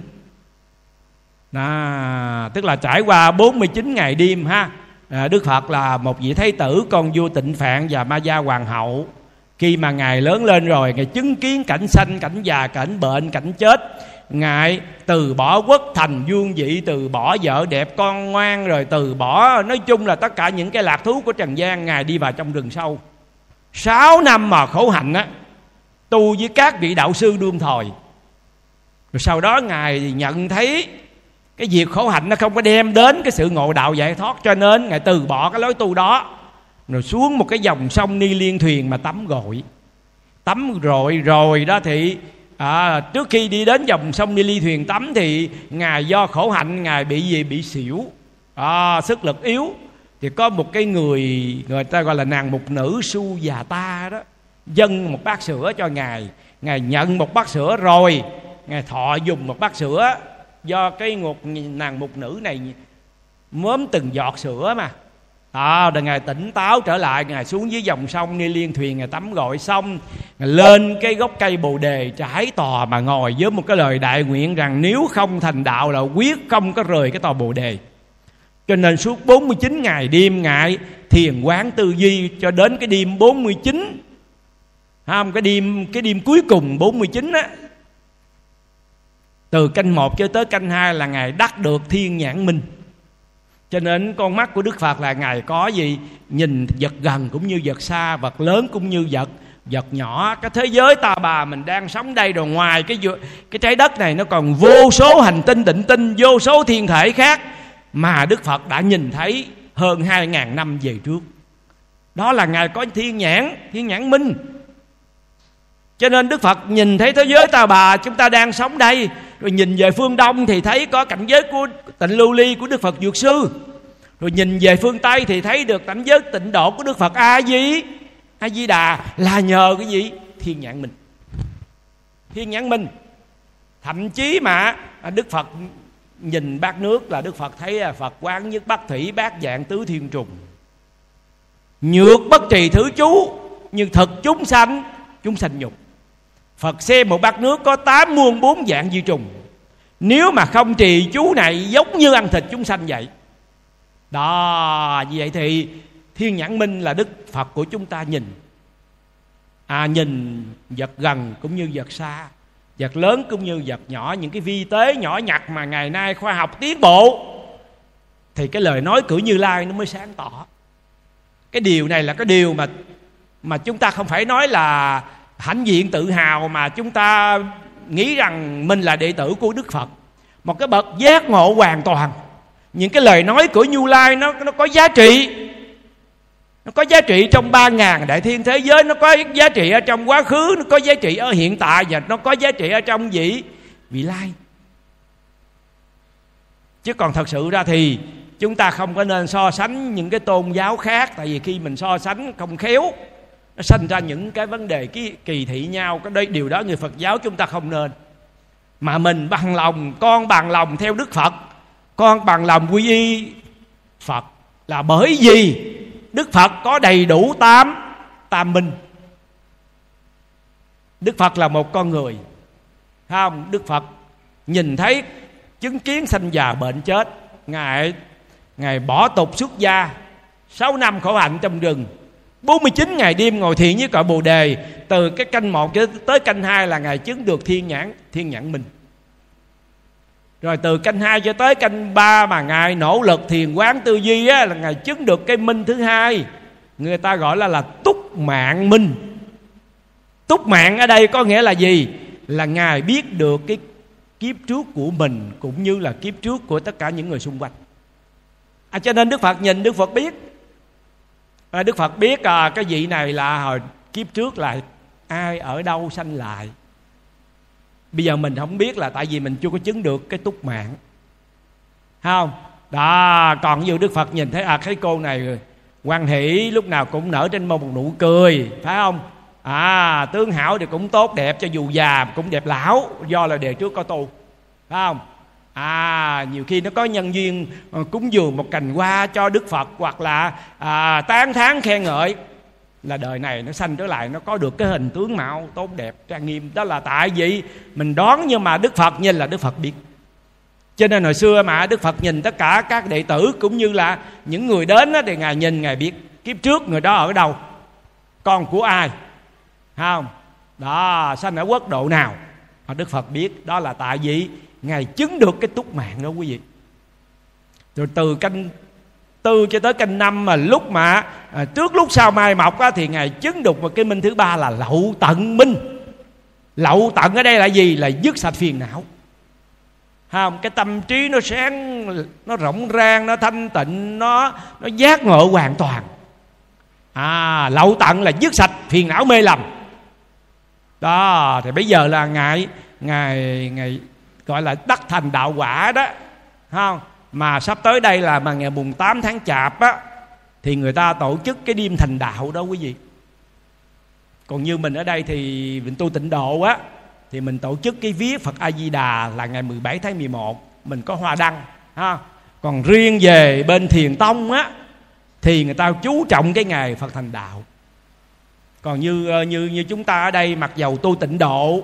À, tức là trải qua 49 ngày đêm ha à, đức phật là một vị thái tử con vua tịnh phạn và ma gia hoàng hậu khi mà ngài lớn lên rồi, ngài chứng kiến cảnh sanh, cảnh già, cảnh bệnh, cảnh chết. Ngài từ bỏ quốc thành vương vị, từ bỏ vợ đẹp, con ngoan, rồi từ bỏ, nói chung là tất cả những cái lạc thú của trần gian, ngài đi vào trong rừng sâu. Sáu năm mà khổ hạnh á, tu với các vị đạo sư đương thời. Rồi sau đó ngài nhận thấy cái việc khổ hạnh nó không có đem đến cái sự ngộ đạo giải thoát, cho nên ngài từ bỏ cái lối tu đó rồi xuống một cái dòng sông ni liên thuyền mà tắm gội. Tắm rồi rồi đó thì à, trước khi đi đến dòng sông ni liên thuyền tắm thì ngài do khổ hạnh ngài bị gì? Bị xỉu. À, sức lực yếu. Thì có một cái người người ta gọi là nàng mục nữ su già ta đó dâng một bát sữa cho ngài. Ngài nhận một bát sữa rồi ngài thọ dùng một bát sữa do cái ngục nàng mục nữ này mớm từng giọt sữa mà à, rồi ngài tỉnh táo trở lại ngài xuống dưới dòng sông ni liên thuyền ngài tắm gội xong ngài lên cái gốc cây bồ đề trái tòa mà ngồi với một cái lời đại nguyện rằng nếu không thành đạo là quyết không có rời cái tòa bồ đề. Cho nên suốt 49 ngày đêm ngài thiền quán tư duy cho đến cái đêm 49 không cái đêm cái đêm cuối cùng 49 á từ canh một cho tới canh hai là ngài đắc được thiên nhãn minh cho nên con mắt của đức phật là ngài có gì? Nhìn vật gần cũng như vật xa, vật lớn cũng như vật vật nhỏ. Cái thế giới ta bà mình đang sống đây rồi, ngoài cái cái trái đất này nó còn vô số hành tinh, định tinh, vô số thiên thể khác mà đức phật đã nhìn thấy hơn 2.000 năm về trước. Đó là ngài có thiên nhãn thiên nhãn minh. Cho nên đức phật nhìn thấy thế giới ta bà chúng ta đang sống đây rồi nhìn về phương đông thì thấy có cảnh giới của tịnh lưu ly của đức phật dược sư. Rồi nhìn về phương tây thì thấy được cảnh giới tịnh độ của đức phật a di. A di đà là nhờ cái gì? Thiên nhãn minh thiên nhãn minh thậm chí mà đức phật nhìn bát nước là đức phật thấy phật quán nhất bát thủy, bát dạng tứ thiên trùng. Nhược bất trì thứ chú, nhưng thực chúng sanh chúng sanh nhục. Phật xem một bát nước có tám muôn bốn dạng di trùng. Nếu mà không trì chú này giống như ăn thịt chúng sanh vậy. Đó, như vậy thì Thiên nhãn minh là Đức Phật của chúng ta nhìn. À nhìn vật gần cũng như vật xa Vật lớn cũng như vật nhỏ. Những cái vi tế nhỏ nhặt mà ngày nay khoa học tiến bộ Thì cái lời nói cử Như Lai nó mới sáng tỏ. Cái điều này là cái điều mà Mà chúng ta không phải nói là hãnh diện tự hào mà chúng ta nghĩ rằng mình là đệ tử của Đức Phật. Một cái bậc giác ngộ hoàn toàn. Những cái lời nói của Như Lai nó nó có giá trị. Nó có giá trị trong ba ngàn đại thiên thế giới. Nó có giá trị ở trong quá khứ. Nó có giá trị ở hiện tại và nó có giá trị ở trong vị vị lai. Chứ còn thật sự ra thì chúng ta không có nên so sánh những cái tôn giáo khác. Tại vì khi mình so sánh không khéo nó sanh ra những cái vấn đề, cái kỳ thị nhau, cái đây, điều đó người Phật giáo chúng ta không nên. Mà mình bằng lòng, con bằng lòng theo Đức Phật, con bằng lòng quy y Phật là bởi vì Đức Phật có đầy đủ tám tam minh. Đức Phật là một con người không? Đức Phật nhìn thấy chứng kiến sanh già bệnh chết, ngài ngài bỏ tục xuất gia 6 năm khổ hạnh trong rừng. 49 ngày đêm ngồi thiền với cõi Bồ đề. Từ cái canh một cho tới canh hai là ngài chứng được thiên nhãn thiên nhãn mình. Rồi từ canh hai cho tới canh ba mà ngài nỗ lực thiền quán tư duy á, là ngài chứng được cái minh thứ hai. Người ta gọi là là túc mạng minh. Túc mạng ở đây có nghĩa là gì? Là ngài biết được cái kiếp trước của mình cũng như là kiếp trước của tất cả những người xung quanh. À, cho nên đức phật nhìn đức phật biết à, đức phật biết à, cái vị này là hồi kiếp trước là ai ở đâu sanh lại. Bây giờ mình không biết là tại vì mình chưa có chứng được cái túc mạng. Không? Đó còn như đức phật nhìn thấy à thấy cô này quan hỷ lúc nào cũng nở trên mông một nụ cười phải không? À tướng hảo thì cũng tốt đẹp cho dù già cũng đẹp lão do là đề trước có tu. Phải không? À nhiều khi nó có nhân duyên ờ, cúng dường một cành hoa cho đức phật hoặc là à, tán thán khen ngợi. Là đời này nó sanh trở lại nó có được cái hình tướng mạo tốt đẹp trang nghiêm. Đó là tại vì mình đoán nhưng mà đức phật nhìn là đức phật biết. Cho nên hồi xưa mà đức phật nhìn tất cả các đệ tử cũng như là những người đến đó, thì ngài nhìn ngài biết kiếp trước người đó ở đâu con của ai không? Đó sanh ở quốc độ nào? Mà đức phật biết đó là tại vì ngài chứng được cái túc mạng đó quý vị. Rồi từ canh tư cho tới canh năm mà lúc mà à, trước lúc sau mai mọc á, thì ngài chứng được một cái minh thứ ba là lậu tận minh. Lậu tận ở đây là gì? Là dứt sạch phiền não. Không cái tâm trí nó sáng nó rộng rang nó thanh tịnh nó nó giác ngộ hoàn toàn. À lậu tận là dứt sạch phiền não mê lầm. Đó thì bây giờ là ngài ngài ngài gọi là đắc thành đạo quả đó. Không? Mà sắp tới đây là mà ngày mùng 8 tháng chạp á, thì người ta tổ chức cái đêm thành đạo đó quý vị. Còn như mình ở đây thì mình tu tịnh độ á, thì mình tổ chức cái viết Phật A Di Đà là ngày 17 tháng 11 mình có hoa đăng, ha. Còn riêng về bên thiền tông á, thì người ta chú trọng cái ngày Phật thành đạo. Còn như ờ, như như chúng ta ở đây mặc dầu tu tịnh độ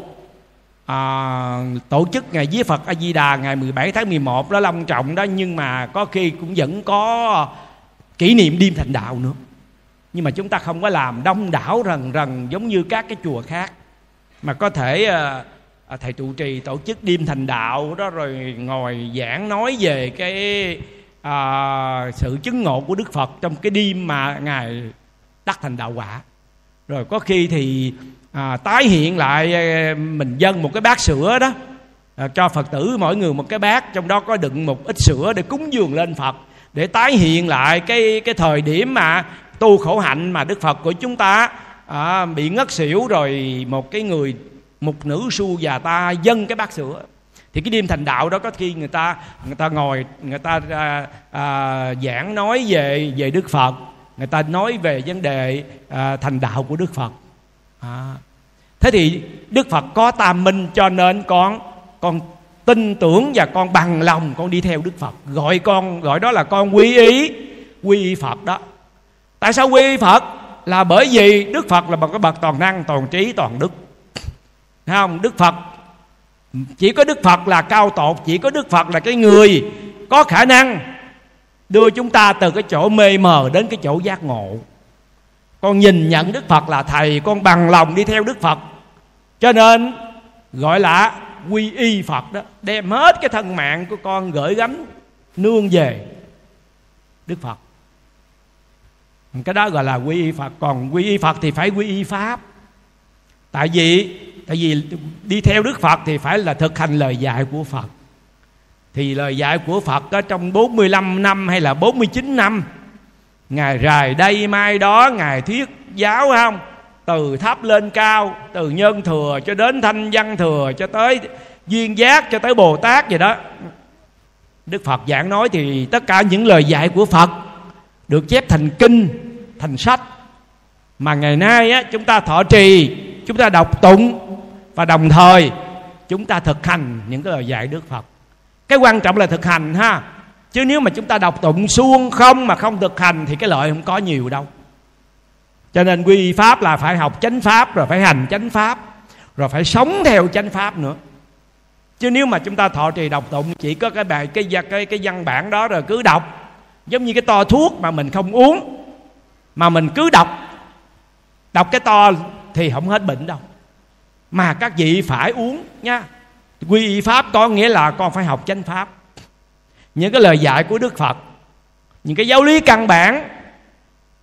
à, tổ chức ngày viết Phật A Di Đà ngày 17 tháng 11 đó long trọng đó nhưng mà có khi cũng vẫn có kỷ niệm đêm thành đạo nữa. Nhưng mà chúng ta không có làm đông đảo rần rần giống như các cái chùa khác. Mà có thể à, à, thầy trụ trì tổ chức đêm thành đạo đó rồi ngồi giảng nói về cái à, sự chứng ngộ của Đức Phật trong cái đêm mà ngài đắc thành đạo quả. Rồi có khi thì à, tái hiện lại ờ, mình dân một cái bát sữa đó à, cho phật tử mỗi người một cái bát trong đó có đựng một ít sữa để cúng dường lên phật để tái hiện lại cái cái thời điểm mà tu khổ hạnh mà đức phật của chúng ta à, bị ngất xỉu rồi một cái người một nữ su già ta dâng cái bát sữa. Thì cái đêm thành đạo đó có khi người ta người ta ngồi người ta à, à, giảng nói về về đức phật người ta nói về vấn đề à, thành đạo của đức phật à. thế thì đức phật có tam minh cho nên con con tin tưởng và con bằng lòng con đi theo đức phật. Gọi con, gọi đó là con quy y quy y phật đó. Tại sao quy y phật? Là bởi vì đức phật là một cái bậc toàn năng, toàn trí, toàn đức. Thấy không? Đức phật, chỉ có đức phật là cao tột, chỉ có đức phật là cái người có khả năng đưa chúng ta từ cái chỗ mê mờ đến cái chỗ giác ngộ con nhìn nhận đức phật là thầy, con bằng lòng đi theo đức phật. Cho nên, gọi là quy y phật đó, đem hết cái thân mạng của con gửi gắm, nương về đức phật. Cái đó gọi là quy y phật. Còn quy y phật thì phải quy y pháp. Tại vì tại vì đi theo đức phật thì phải là thực hành lời dạy của phật. Thì lời dạy của Phật đó trong 45 năm hay là 49 năm Ngài rài đây mai đó Ngài thuyết giáo không? Từ thấp lên cao Từ nhân thừa cho đến thanh văn thừa Cho tới duyên giác cho tới Bồ Tát vậy đó. Đức Phật giảng nói thì tất cả những lời dạy của Phật Được chép thành kinh Thành sách. Mà ngày nay á, chúng ta thọ trì Chúng ta đọc tụng Và đồng thời chúng ta thực hành những cái lời dạy Đức Phật. Cái quan trọng là thực hành ha chứ nếu mà chúng ta đọc tụng suông không mà không thực hành thì cái lợi không có nhiều đâu. Cho nên quy pháp là phải học chánh pháp, rồi phải hành chánh pháp, rồi phải sống theo chánh pháp nữa. Chứ nếu mà chúng ta thọ trì đọc tụng, chỉ có cái bài, cái cái cái văn bản đó rồi cứ đọc, giống như cái to thuốc mà mình không uống, mà mình cứ đọc đọc cái to thì không hết bệnh đâu. Mà các vị phải uống nha. Quy y pháp có nghĩa là con phải học chánh pháp những cái lời dạy của đức phật, những cái giáo lý căn bản,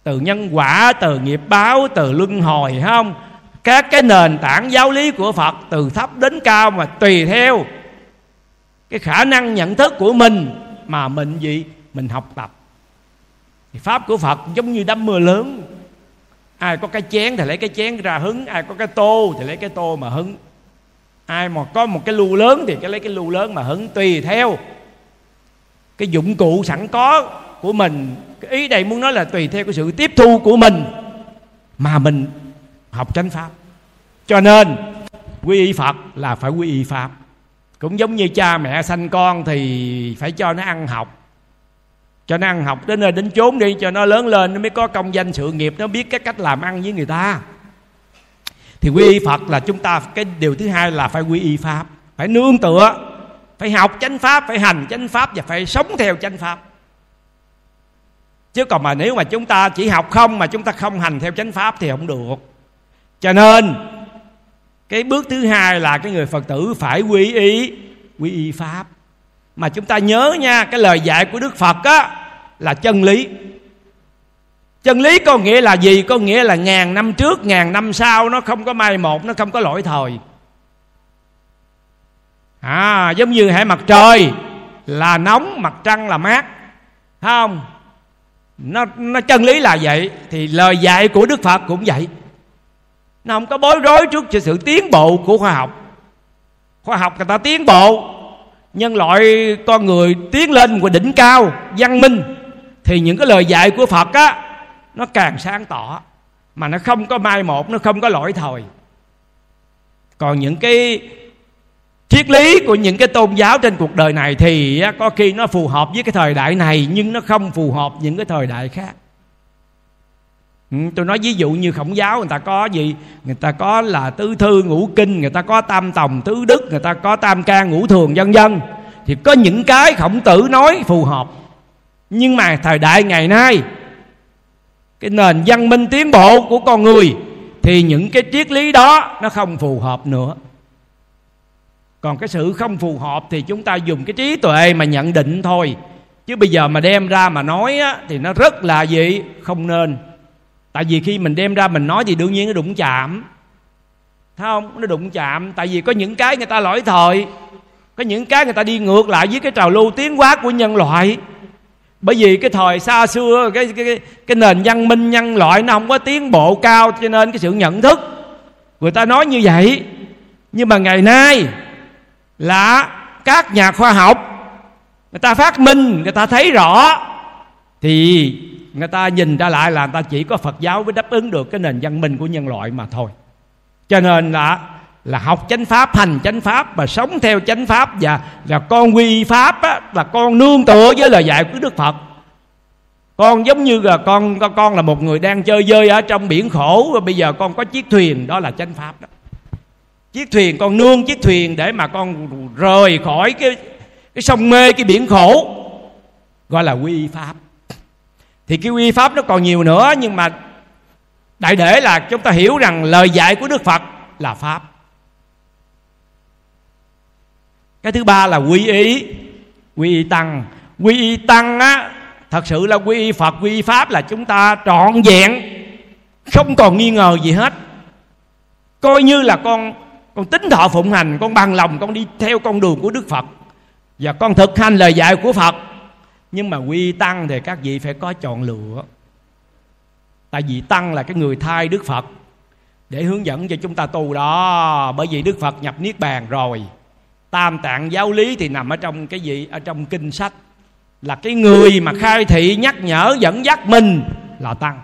từ nhân quả, từ nghiệp báo, từ luân hồi không? Các cái nền tảng giáo lý của phật từ thấp đến cao mà tùy theo cái khả năng nhận thức của mình mà mình gì? Mình học tập. Thì pháp của phật giống như đám mưa lớn. Ai có cái chén thì lấy cái chén ra hứng, ai có cái tô thì lấy cái tô mà hứng. Ai mà có một cái lưu lớn thì cái lấy cái lưu lớn mà hứng, tùy theo cái dụng cụ sẵn có của mình, cái ý đây muốn nói là tùy theo cái sự tiếp thu của mình mà mình học chánh pháp. Cho nên, quy y phật là phải quy y pháp. Cũng giống như cha mẹ sanh con thì phải cho nó ăn học. Cho nó ăn học đến nơi đến chốn đi, cho nó lớn lên, nó mới có công danh sự nghiệp, nó biết cái cách làm ăn với người ta. Thì quy y phật là chúng ta, cái điều thứ hai là phải quy y pháp. Phải nương tựa phải học chánh pháp, phải hành chánh pháp và phải sống theo chánh pháp. Chứ còn mà nếu mà chúng ta chỉ học không mà chúng ta không hành theo chánh pháp thì không được. Cho nên, cái bước thứ hai là cái người phật tử phải quy y quy y pháp. Mà chúng ta nhớ nha, cái lời dạy của đức phật á, là chân lý. Chân lý có nghĩa là gì? Có nghĩa là ngàn năm trước, ngàn năm sau, nó không có mai một, nó không có lỗi thời à giống như hệ mặt trời là nóng, mặt trăng là mát. Thấy không? Nó nó chân lý là vậy, thì lời dạy của đức phật cũng vậy. Nó không có bối rối trước sự tiến bộ của khoa học. Khoa học người ta tiến bộ, nhân loại, con người tiến lên một đỉnh cao, văn minh, thì những cái lời dạy của phật á, nó càng sáng tỏ. Mà nó không có mai một, nó không có lỗi thời. Còn những cái triết lý của những cái tôn giáo trên cuộc đời này thì có khi nó phù hợp với cái thời đại này, nhưng nó không phù hợp những cái thời đại khác. Ừ, tôi nói ví dụ như khổng giáo người ta có gì? Người ta có là tứ thư ngũ kinh, người ta có tam tòng tứ đức, người ta có tam ca ngũ thường, vân vân. Thì có những cái khổng tử nói phù hợp. Nhưng mà thời đại ngày nay, cái nền văn minh tiến bộ của con người, thì những cái triết lý đó nó không phù hợp nữa còn cái sự không phù hợp thì chúng ta dùng cái trí tuệ mà nhận định thôi. Chứ bây giờ mà đem ra mà nói á, thì nó rất là gì? Không nên. Tại vì khi mình đem ra mình nói thì đương nhiên nó đụng chạm. Thấy không? Nó đụng chạm. Tại vì có những cái người ta lỗi thời. Có những cái người ta đi ngược lại với cái trào lưu tiến hóa của nhân loại. Bởi vì cái thời xa xưa cái cái cái, cái nền văn minh nhân loại nó không có tiến bộ cao cho nên cái sự nhận thức người ta nói như vậy. Nhưng mà ngày nay là các nhà khoa học. Người ta phát minh người ta thấy rõ. Thì người ta nhìn ra lại là người ta chỉ có Phật giáo mới đáp ứng được cái nền văn minh của nhân loại mà thôi. Cho nên là là học chánh pháp hành chánh pháp và sống theo chánh pháp và là con quy pháp á, là con nương tựa với lời dạy của Đức Phật. Con giống như là con con con là một người đang chơi dơi ở trong biển khổ và bây giờ con có chiếc thuyền đó là chánh pháp đó chiếc thuyền con nương, chiếc thuyền để mà con rời khỏi cái cái sông mê, cái biển khổ. Gọi là quy pháp. Thì cái quy pháp nó còn nhiều nữa, nhưng mà đại để là chúng ta hiểu rằng lời dạy của đức phật là pháp. Cái thứ ba là quy ý quy y tăng. Quy y tăng á, thật sự là quy y phật, quy y pháp là chúng ta trọn vẹn, không còn nghi ngờ gì hết. Coi như là con con tính thọ phụng hành con bằng lòng con đi theo con đường của đức phật. Và con thực hành lời dạy của phật. Nhưng mà quy tăng thì các vị phải có chọn lựa. Tại vì tăng là cái người thay đức phật. Để hướng dẫn cho chúng ta tu đó bởi vì đức phật nhập niết bàn rồi. Tam tạng giáo lý thì nằm ở trong cái gì ở trong kinh sách. Là cái người mà khai thị nhắc nhở dẫn dắt mình là tăng.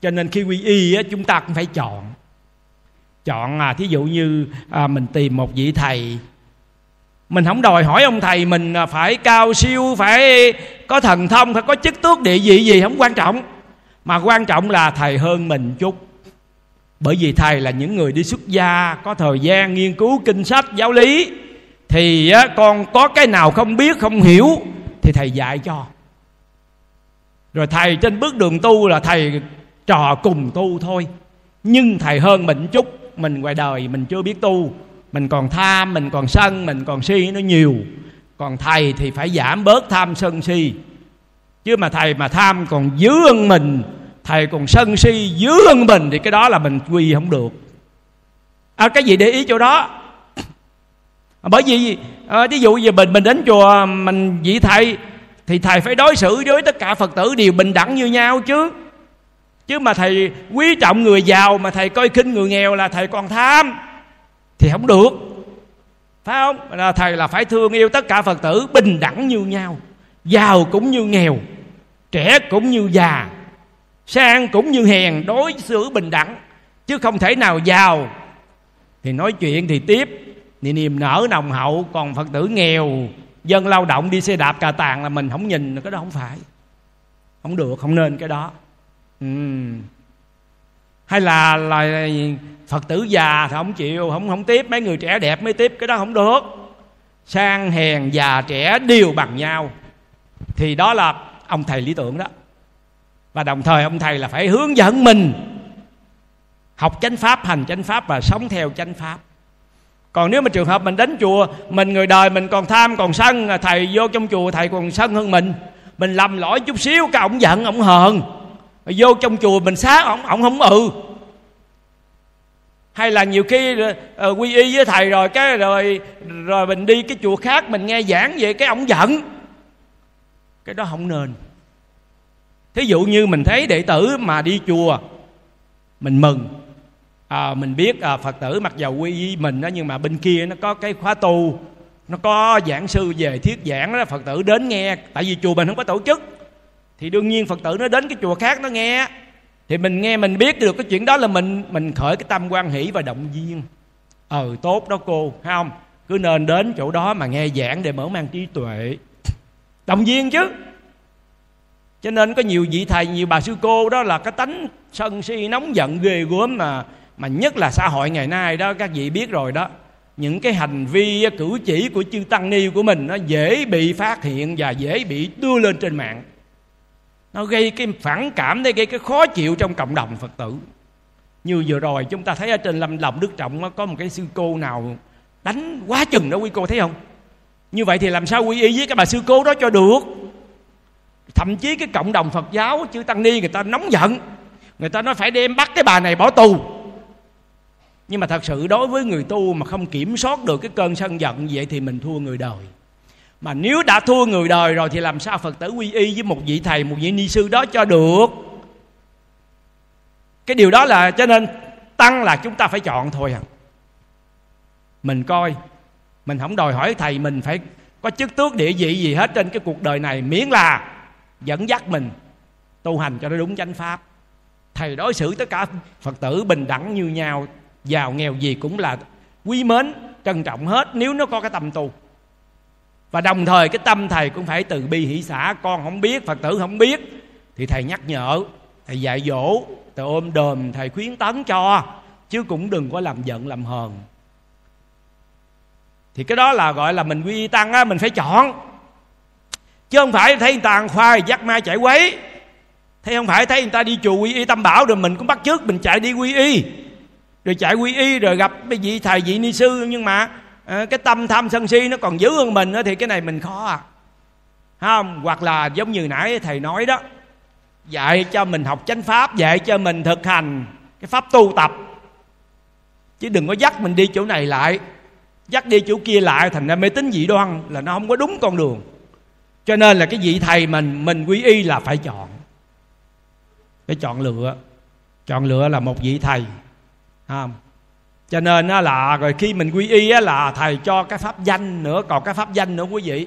Cho nên khi quy y á, chúng ta cũng phải chọn chọn à thí dụ như à, mình tìm một vị thầy. Mình không đòi hỏi ông thầy mình à, phải cao siêu phải có thần thông phải có chức tước địa vị gì không quan trọng. Mà quan trọng là thầy hơn mình chút. Bởi vì thầy là những người đi xuất gia có thời gian nghiên cứu kinh sách giáo lý. Thì con có cái nào không biết không hiểu thì thầy dạy cho. Rồi thầy trên bước đường tu là thầy trò cùng tu thôi. Nhưng thầy hơn mình chút mình ngoài đời mình chưa biết tu. Mình còn tham mình còn sân mình còn si nó nhiều. Còn thầy thì phải giảm bớt tham sân si. Chứ mà thầy mà tham còn dưới hơn mình thầy còn sân si dưới hơn mình thì cái đó là mình quy không được. À, cái gì để ý chỗ đó? Bởi vì à, ví dụ như mình mình đến chùa mình vị thầy thì thầy phải đối xử với tất cả phật tử đều bình đẳng như nhau chứ chứ mà thầy quý trọng người giàu mà thầy coi khinh người nghèo là thầy còn tham. Thì không được. Phải không? Là thầy là phải thương yêu tất cả phật tử, bình đẳng như nhau, giàu cũng như nghèo, trẻ cũng như già, sang cũng như hèn, đối xử bình đẳng. Chứ không thể nào giàu. Thì nói chuyện thì tiếp. Thì niềm nở nồng hậu, còn phật tử nghèo, dân lao động đi xe đạp cà tàng là mình không nhìn, cái đó không phải. Không được, không nên cái đó ừ. hay là là phật tử già thì không chịu, không không tiếp. Mấy người trẻ đẹp mới tiếp, cái đó không được. Sang hèn già trẻ đều bằng nhau. Thì đó là ông thầy lý tưởng đó. Và đồng thời ông thầy là phải hướng dẫn mình học chánh pháp, hành chánh pháp và sống theo chánh pháp. Còn nếu mà trường hợp mình đến chùa, mình người đời mình còn tham, còn sân, thầy vô trong chùa, thầy còn sân hơn mình. Mình lầm lỗi chút xíu, cái ông giận ông hờn vô trong chùa mình xá ông ông không ừ. Hay là nhiều khi uh, quy y với thầy rồi cái rồi rồi mình đi cái chùa khác mình nghe giảng về cái ông giận. Cái đó không nên. Thí dụ như mình thấy đệ tử mà đi chùa mình mừng. À, mình biết à, phật tử mặc dầu quy y mình đó nhưng mà bên kia nó có cái khóa tu nó có giảng sư về thuyết giảng đó phật tử đến nghe. Tại vì chùa mình không có tổ chức thì đương nhiên phật tử nó đến cái chùa khác nó nghe. Thì mình nghe, mình biết được cái chuyện đó là mình mình khởi cái tâm quan hỷ và động viên. Ờ tốt đó cô hay không? Cứ nên đến chỗ đó mà nghe giảng để mở mang trí tuệ. Động viên chứ. Cho nên có nhiều vị thầy, nhiều bà sư cô đó là cái tánh sân si, nóng giận, ghê gớm mà mà nhất là xã hội ngày nay đó, các vị biết rồi đó. Những cái hành vi, cử chỉ của chư tăng ni của mình nó dễ bị phát hiện và dễ bị đưa lên trên mạng nó gây cái phản cảm, nó gây cái khó chịu trong cộng đồng phật tử. Như vừa rồi chúng ta thấy ở trên lâm đồng đức trọng có một cái sư cô nào đánh quá chừng đó, quý cô thấy không? Như vậy thì làm sao quy y với cái bà sư cô đó cho được? Thậm chí cái cộng đồng phật giáo, chư tăng ni người ta nóng giận. Người ta nói phải đem bắt cái bà này bỏ tù. Nhưng mà thật sự đối với người tu mà không kiểm soát được cái cơn sân giận, vậy thì mình thua người đời mà nếu đã thua người đời rồi thì làm sao phật tử quy y với một vị thầy, một vị ni sư đó cho được? Cái điều đó là, cho nên tăng là chúng ta phải chọn thôi à. Mình coi, mình không đòi hỏi thầy mình phải có chức tước địa vị gì hết trên cái cuộc đời này. Miễn là dẫn dắt mình tu hành cho nó đúng chánh pháp. Thầy đối xử tất cả phật tử bình đẳng như nhau, giàu nghèo gì cũng là quý mến, trân trọng hết, nếu nó có cái tâm tu và đồng thời cái tâm thầy cũng phải từ bi hỷ xã, con không biết, phật tử không biết. Thì thầy nhắc nhở, thầy dạy dỗ, thầy ôm đờm thầy khuyến tấn cho, chứ cũng đừng có làm giận, làm hờn. Thì cái đó là gọi là mình quy tăng á, mình phải chọn. Chứ không phải thấy người ta ăn khoai, dắt ma chạy quấy. Thấy không phải thấy người ta đi chùa quy y tâm bảo rồi mình cũng bắt trước mình chạy đi quy y. Rồi chạy quy y rồi gặp cái vị thầy, vị ni sư, nhưng mà à, cái tâm tham sân si nó còn dữ hơn mình đó, thì cái này mình khó à. Không hoặc là giống như nãy thầy nói đó dạy cho mình học chánh pháp dạy cho mình thực hành cái pháp tu tập. Chứ đừng có dắt mình đi chỗ này lại dắt đi chỗ kia lại thành ra mê tín dị đoan là nó không có đúng con đường. Cho nên là cái vị thầy mình mình quy y là phải chọn. Phải chọn lựa. Chọn lựa là một vị thầy. Không? Cho nên là rồi khi mình quy y là thầy cho cái pháp danh nữa còn cái pháp danh nữa quý vị.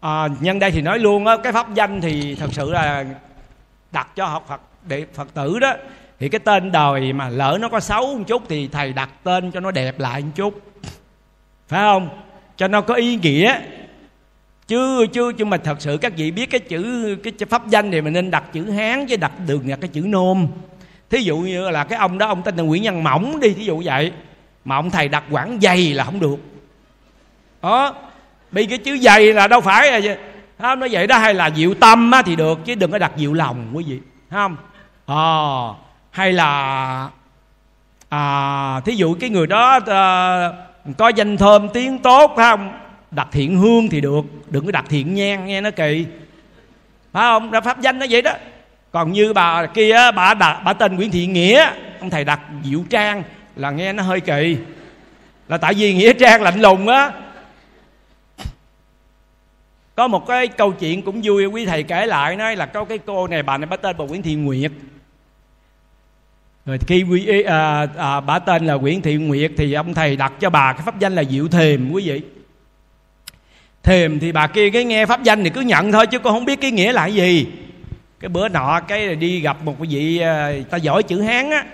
À, nhân đây thì nói luôn á cái pháp danh thì thật sự là đặt cho học phật để phật tử đó. Thì cái tên đời mà lỡ nó có xấu một chút thì thầy đặt tên cho nó đẹp lại một chút. Phải không? Cho nó có ý nghĩa. Chứ chứ chứ mà thật sự các vị biết cái chữ cái pháp danh thì mình nên đặt chữ hán chứ đặt đường là cái chữ nôm thí dụ như là cái ông đó ông tên là nguyễn văn mỏng đi thí dụ vậy. Mà ông thầy đặt quảng dày là không được. Đó bị cái chữ dày là đâu phải là không nói vậy đó hay là diệu tâm á, thì được chứ đừng có đặt diệu lòng quý vị. Không? À, hay là à, thí dụ cái người đó à, có danh thơm tiếng tốt không? Đặt thiện hương thì được đừng có đặt thiện nhang nghe nó kỳ. Phải không? Ra pháp danh nó vậy đó còn như bà kia bà đặt bà tên nguyễn thị nghĩa ông thầy đặt diệu trang là nghe nó hơi kỳ. Là tại vì nghĩa trang lạnh lùng á. Có một cái câu chuyện cũng vui quý thầy kể lại nói là có cái cô này bà này bà tên bà nguyễn thị nguyệt. Rồi khi quý à, à, bà tên là nguyễn thị nguyệt thì ông thầy đặt cho bà cái pháp danh là diệu thềm quý vị. Thềm thì bà kia cái nghe pháp danh thì cứ nhận thôi chứ cô không biết cái nghĩa là gì cái bữa nọ cái đi gặp một cái vị à, ta giỏi chữ hán á.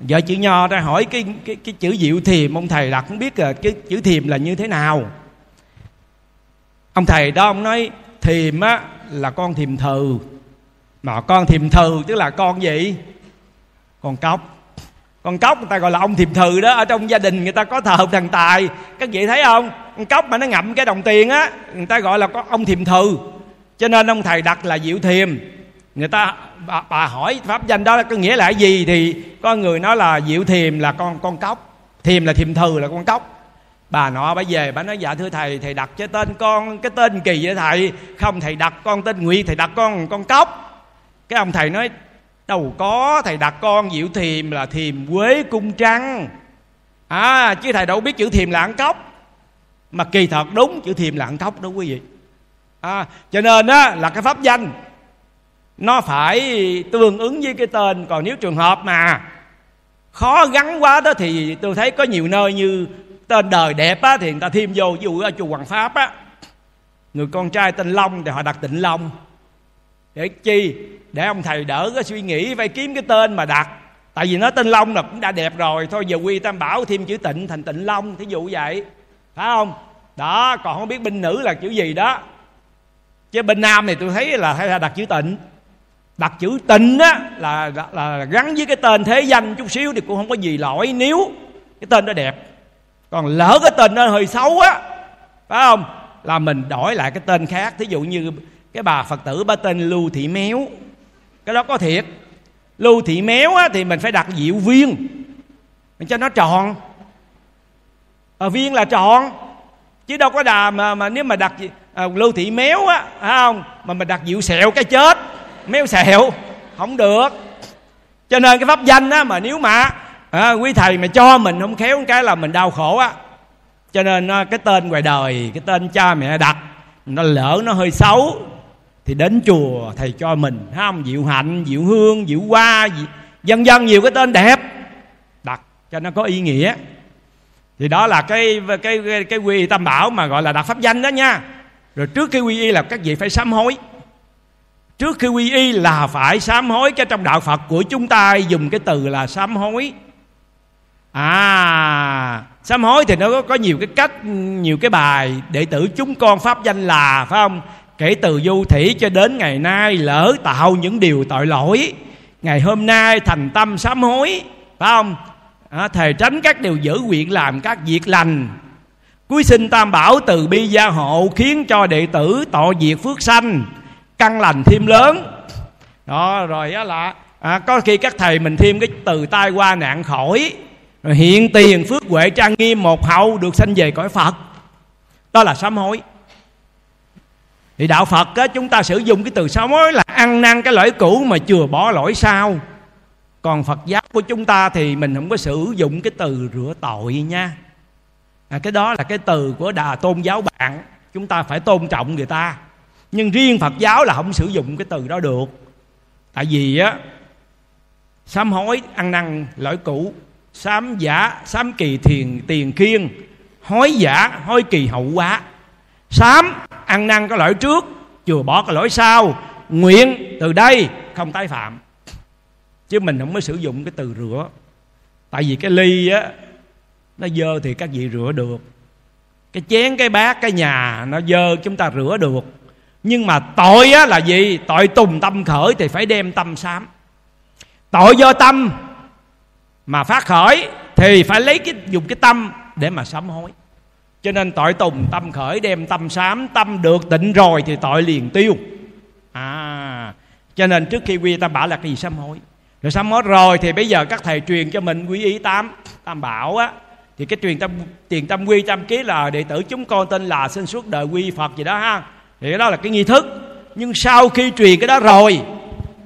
Vợ chữ nho ra hỏi cái cái cái chữ diệu thiềm, ông thầy đặt không biết là cái chữ thiềm là như thế nào. Ông thầy đó ông nói, thiềm á là con thiềm thừ. Mà con thiềm thừ tức là con gì? Con cóc con cóc người ta gọi là ông thiềm thừ đó, ở trong gia đình người ta có thờ thần tài. Các vị thấy không? Con cóc mà nó ngậm cái đồng tiền á, người ta gọi là có ông thiềm thừ. Cho nên ông thầy đặt là diệu thiềm người ta bà, bà hỏi pháp danh đó có nghĩa là cái gì? Thì có người nói là diệu thiềm là con con cóc thiềm là thiềm thừ là con cóc bà nọ bà về bà nói dạ thưa thầy thầy đặt cho tên con cái tên kỳ vậy thầy? Không thầy đặt con tên nguyệt thầy đặt con con cóc cái ông thầy nói đâu có thầy đặt con diệu thiềm là thiềm quế cung trăng. À chứ thầy đâu biết chữ thiềm là ăn cóc mà kỳ thật đúng chữ thiềm là ăn cóc đó quý vị. À, cho nên á là cái pháp danh nó phải tương ứng với cái tên, còn nếu trường hợp mà khó gắn quá đó thì tôi thấy có nhiều nơi như tên đời đẹp á, thì người ta thêm vô, ví dụ ở chùa Hoàng Pháp á, người con trai tên Long thì họ đặt Tịnh Long. Để chi? Để ông thầy đỡ cái suy nghĩ, phải kiếm cái tên mà đặt. Tại vì nó tên Long là cũng đã đẹp rồi, thôi giờ quy tam bảo thêm chữ Tịnh thành Tịnh Long, thí dụ vậy. Phải không? Đó, còn không biết binh nữ là chữ gì đó. Chứ bên nam thì tôi thấy là hay là đặt chữ tịnh đặt chữ tình á là, là, là gắn với cái tên thế danh chút xíu thì cũng không có gì lỗi nếu cái tên đó đẹp. Còn lỡ cái tên nó hơi xấu á phải không? Là mình đổi lại cái tên khác. Thí dụ như cái bà phật tử ba tên lưu thị méo. Cái đó có thiệt. Lưu thị méo á, thì mình phải đặt diệu viên. Mình cho nó tròn. À, viên là tròn. Chứ đâu có đà mà mà nếu mà đặt à, lưu thị méo á phải không? Mà mình đặt diệu sẹo cái chết méo xẹo không được. Cho nên cái pháp danh á mà nếu mà à, quý thầy mà cho mình không khéo cái là mình đau khổ á. Cho nên à, cái tên ngoài đời cái tên cha mẹ đặt nó lỡ nó hơi xấu thì đến chùa thầy cho mình. Thấy không diệu hạnh diệu hương diệu hoa dân dân nhiều cái tên đẹp đặt cho nó có ý nghĩa. Thì đó là cái cái cái, cái quy y tam bảo mà gọi là đặt pháp danh đó nha. Rồi trước cái quy y là các vị phải sám hối trước khi quy y là phải sám hối cái trong đạo phật của chúng ta dùng cái từ là sám hối. À sám hối thì nó có, có nhiều cái cách nhiều cái bài đệ tử chúng con pháp danh là phải không? Kể từ du thủy cho đến ngày nay lỡ tạo những điều tội lỗi ngày hôm nay thành tâm sám hối phải không? À, thề tránh các điều dữ quyện làm các việc lành. Cuối sinh tam bảo từ bi gia hộ khiến cho đệ tử tọ diệt phước sanh căn lành thêm lớn. Đó rồi á là à, có khi các thầy mình thêm cái từ tai qua nạn khỏi. Rồi hiện tiền phước huệ trang nghiêm một hậu được sanh về cõi phật. Đó là sám hối. Thì đạo phật á, chúng ta sử dụng cái từ sám hối là ăn năn cái lỗi cũ mà chừa bỏ lỗi sau. Còn phật giáo của chúng ta thì mình không có sử dụng cái từ rửa tội nha. À, cái đó là cái từ của đà tôn giáo bạn. Chúng ta phải tôn trọng người ta nhưng riêng phật giáo là không sử dụng cái từ đó được. Tại vì á, sám hối, ăn năn, lỗi cũ, sám giả, sám kỳ thiền, tiền kiên, hối giả, hối kỳ hậu quá sám, ăn năn cái lỗi trước, chừa bỏ cái lỗi sau. Nguyện từ đây không tái phạm. Chứ mình không có sử dụng cái từ rửa. Tại vì cái ly á, nó dơ thì các vị rửa được. Cái chén, cái bát, cái nhà, nó dơ, chúng ta rửa được nhưng mà tội á là gì? Tội tùng tâm khởi thì phải đem tâm sám. Tội do tâm mà phát khởi thì phải lấy cái, dùng cái tâm để mà sám hối. Cho nên tội tùng tâm khởi đem tâm sám, tâm được tịnh rồi thì tội liền tiêu. À cho nên trước khi quy tam bảo là cái gì sám hối. Rồi sám hối rồi thì bây giờ các thầy truyền cho mình quy ý tam tam bảo á. Thì cái truyền tâm, tiền tâm quy tam ký là đệ tử chúng con tên là xin suốt đời quy phật gì đó ha thì cái đó là cái nghi thức. Nhưng sau khi truyền cái đó rồi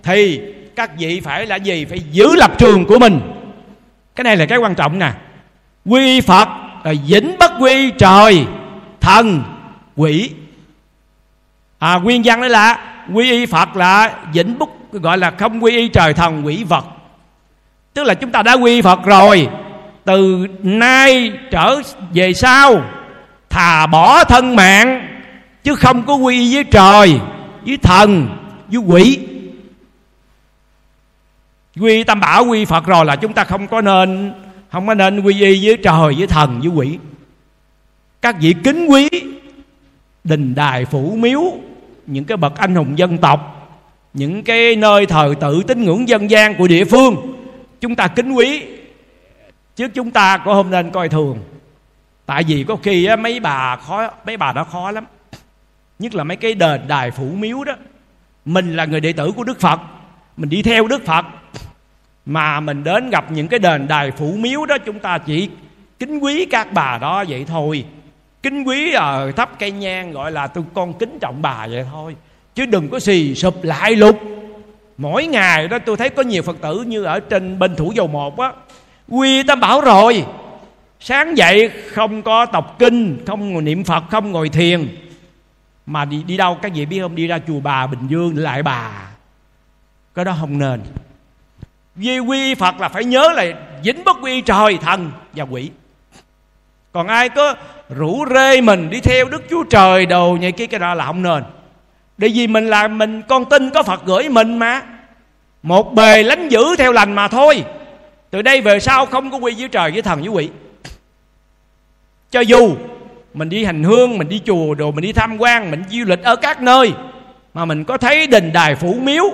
thì các vị phải là gì? Phải giữ lập trường của mình. Cái này là cái quan trọng nè. Quy phật là vĩnh bất quy trời thần quỷ. À, nguyên văn đó là quy y phật là vĩnh bất gọi là không quy y trời thần quỷ vật. Tức là chúng ta đã quy phật rồi. Từ nay trở về sau thà bỏ thân mạng chứ không có quy y với trời với thần với quỷ. Quy tam bảo quy phật rồi là chúng ta không có nên không có nên quy y với trời với thần với quỷ. Các vị kính quý đình đài phủ miếu những cái bậc anh hùng dân tộc những cái nơi thờ tự tín ngưỡng dân gian của địa phương chúng ta kính quý. Chứ chúng ta có không nên coi thường. Tại vì có khi á, mấy bà khó mấy bà đó khó lắm nhất là mấy cái đền đài phủ miếu đó. Mình là người đệ tử của đức phật. Mình đi theo đức phật. Mà mình đến gặp những cái đền đài phủ miếu đó, chúng ta chỉ kính quý các bà đó vậy thôi. Kính quý ở thắp cây nhang gọi là tôi con kính trọng bà vậy thôi. Chứ đừng có xì sụp lại lục. Mỗi ngày đó tôi thấy có nhiều phật tử như ở trên bên thủ dầu một á, quy tam bảo rồi. Sáng dậy không có đọc kinh, không ngồi niệm phật, không ngồi thiền mà đi đi đâu các vị biết không? Đi ra chùa bà bình dương lại bà. Cái đó không nên. Vì quy Phật là phải nhớ là dính bất quy trời thần và quỷ. Còn ai có rủ rê mình đi theo Đức Chúa Trời đồ như cái cái đó là không nên. Để vì mình là mình, con tin có Phật gửi mình mà. Một bề lánh giữ theo lành mà thôi. Từ đây về sau không có quy với trời, với thần, với quỷ. Cho dù mình đi hành hương, mình đi chùa đồ, mình đi tham quan, mình du lịch ở các nơi. Mà mình có thấy đình đài phủ miếu.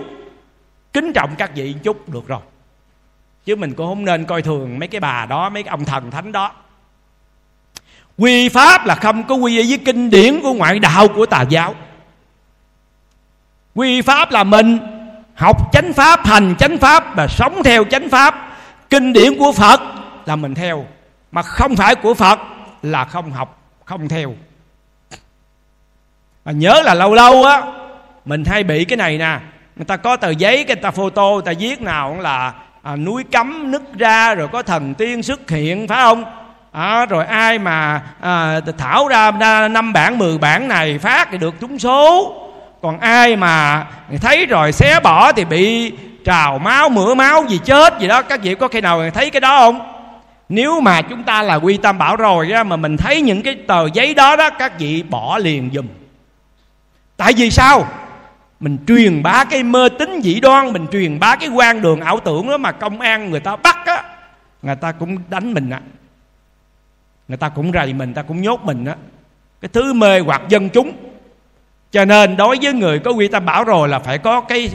Kính trọng các vị chút, được rồi. Chứ mình cũng không nên coi thường mấy cái bà đó, mấy cái ông thần thánh đó. Quy pháp là không có quy với kinh điển của ngoại đạo của tà giáo. Quy pháp là mình học chánh pháp, hành chánh pháp và sống theo chánh pháp. Kinh điển của phật là mình theo. Mà không phải của phật là không học không theo. Mà nhớ là lâu lâu á mình hay bị cái này nè. Người ta có tờ giấy cái ta photo người ta viết nào cũng là à, núi cấm nứt ra rồi có thần tiên xuất hiện phải không? À, rồi ai mà à, thảo ra năm bản mười bản này phát thì được trúng số. Còn ai mà thấy rồi xé bỏ thì bị trào máu mửa máu gì chết gì đó các vị có khi nào thấy cái đó không? Nếu mà chúng ta là quy tam bảo rồi á, mà mình thấy những cái tờ giấy đó đó, các vị bỏ liền dùm tại vì sao? Mình truyền bá cái mơ tín dị đoan, mình truyền bá cái quan đường ảo tưởng đó mà công an người ta bắt á, người ta cũng đánh mình á. Người ta cũng rầy mình, người ta cũng nhốt mình á. Cái thứ mê hoặc dân chúng. Cho nên đối với người có quy tam bảo rồi là phải có cái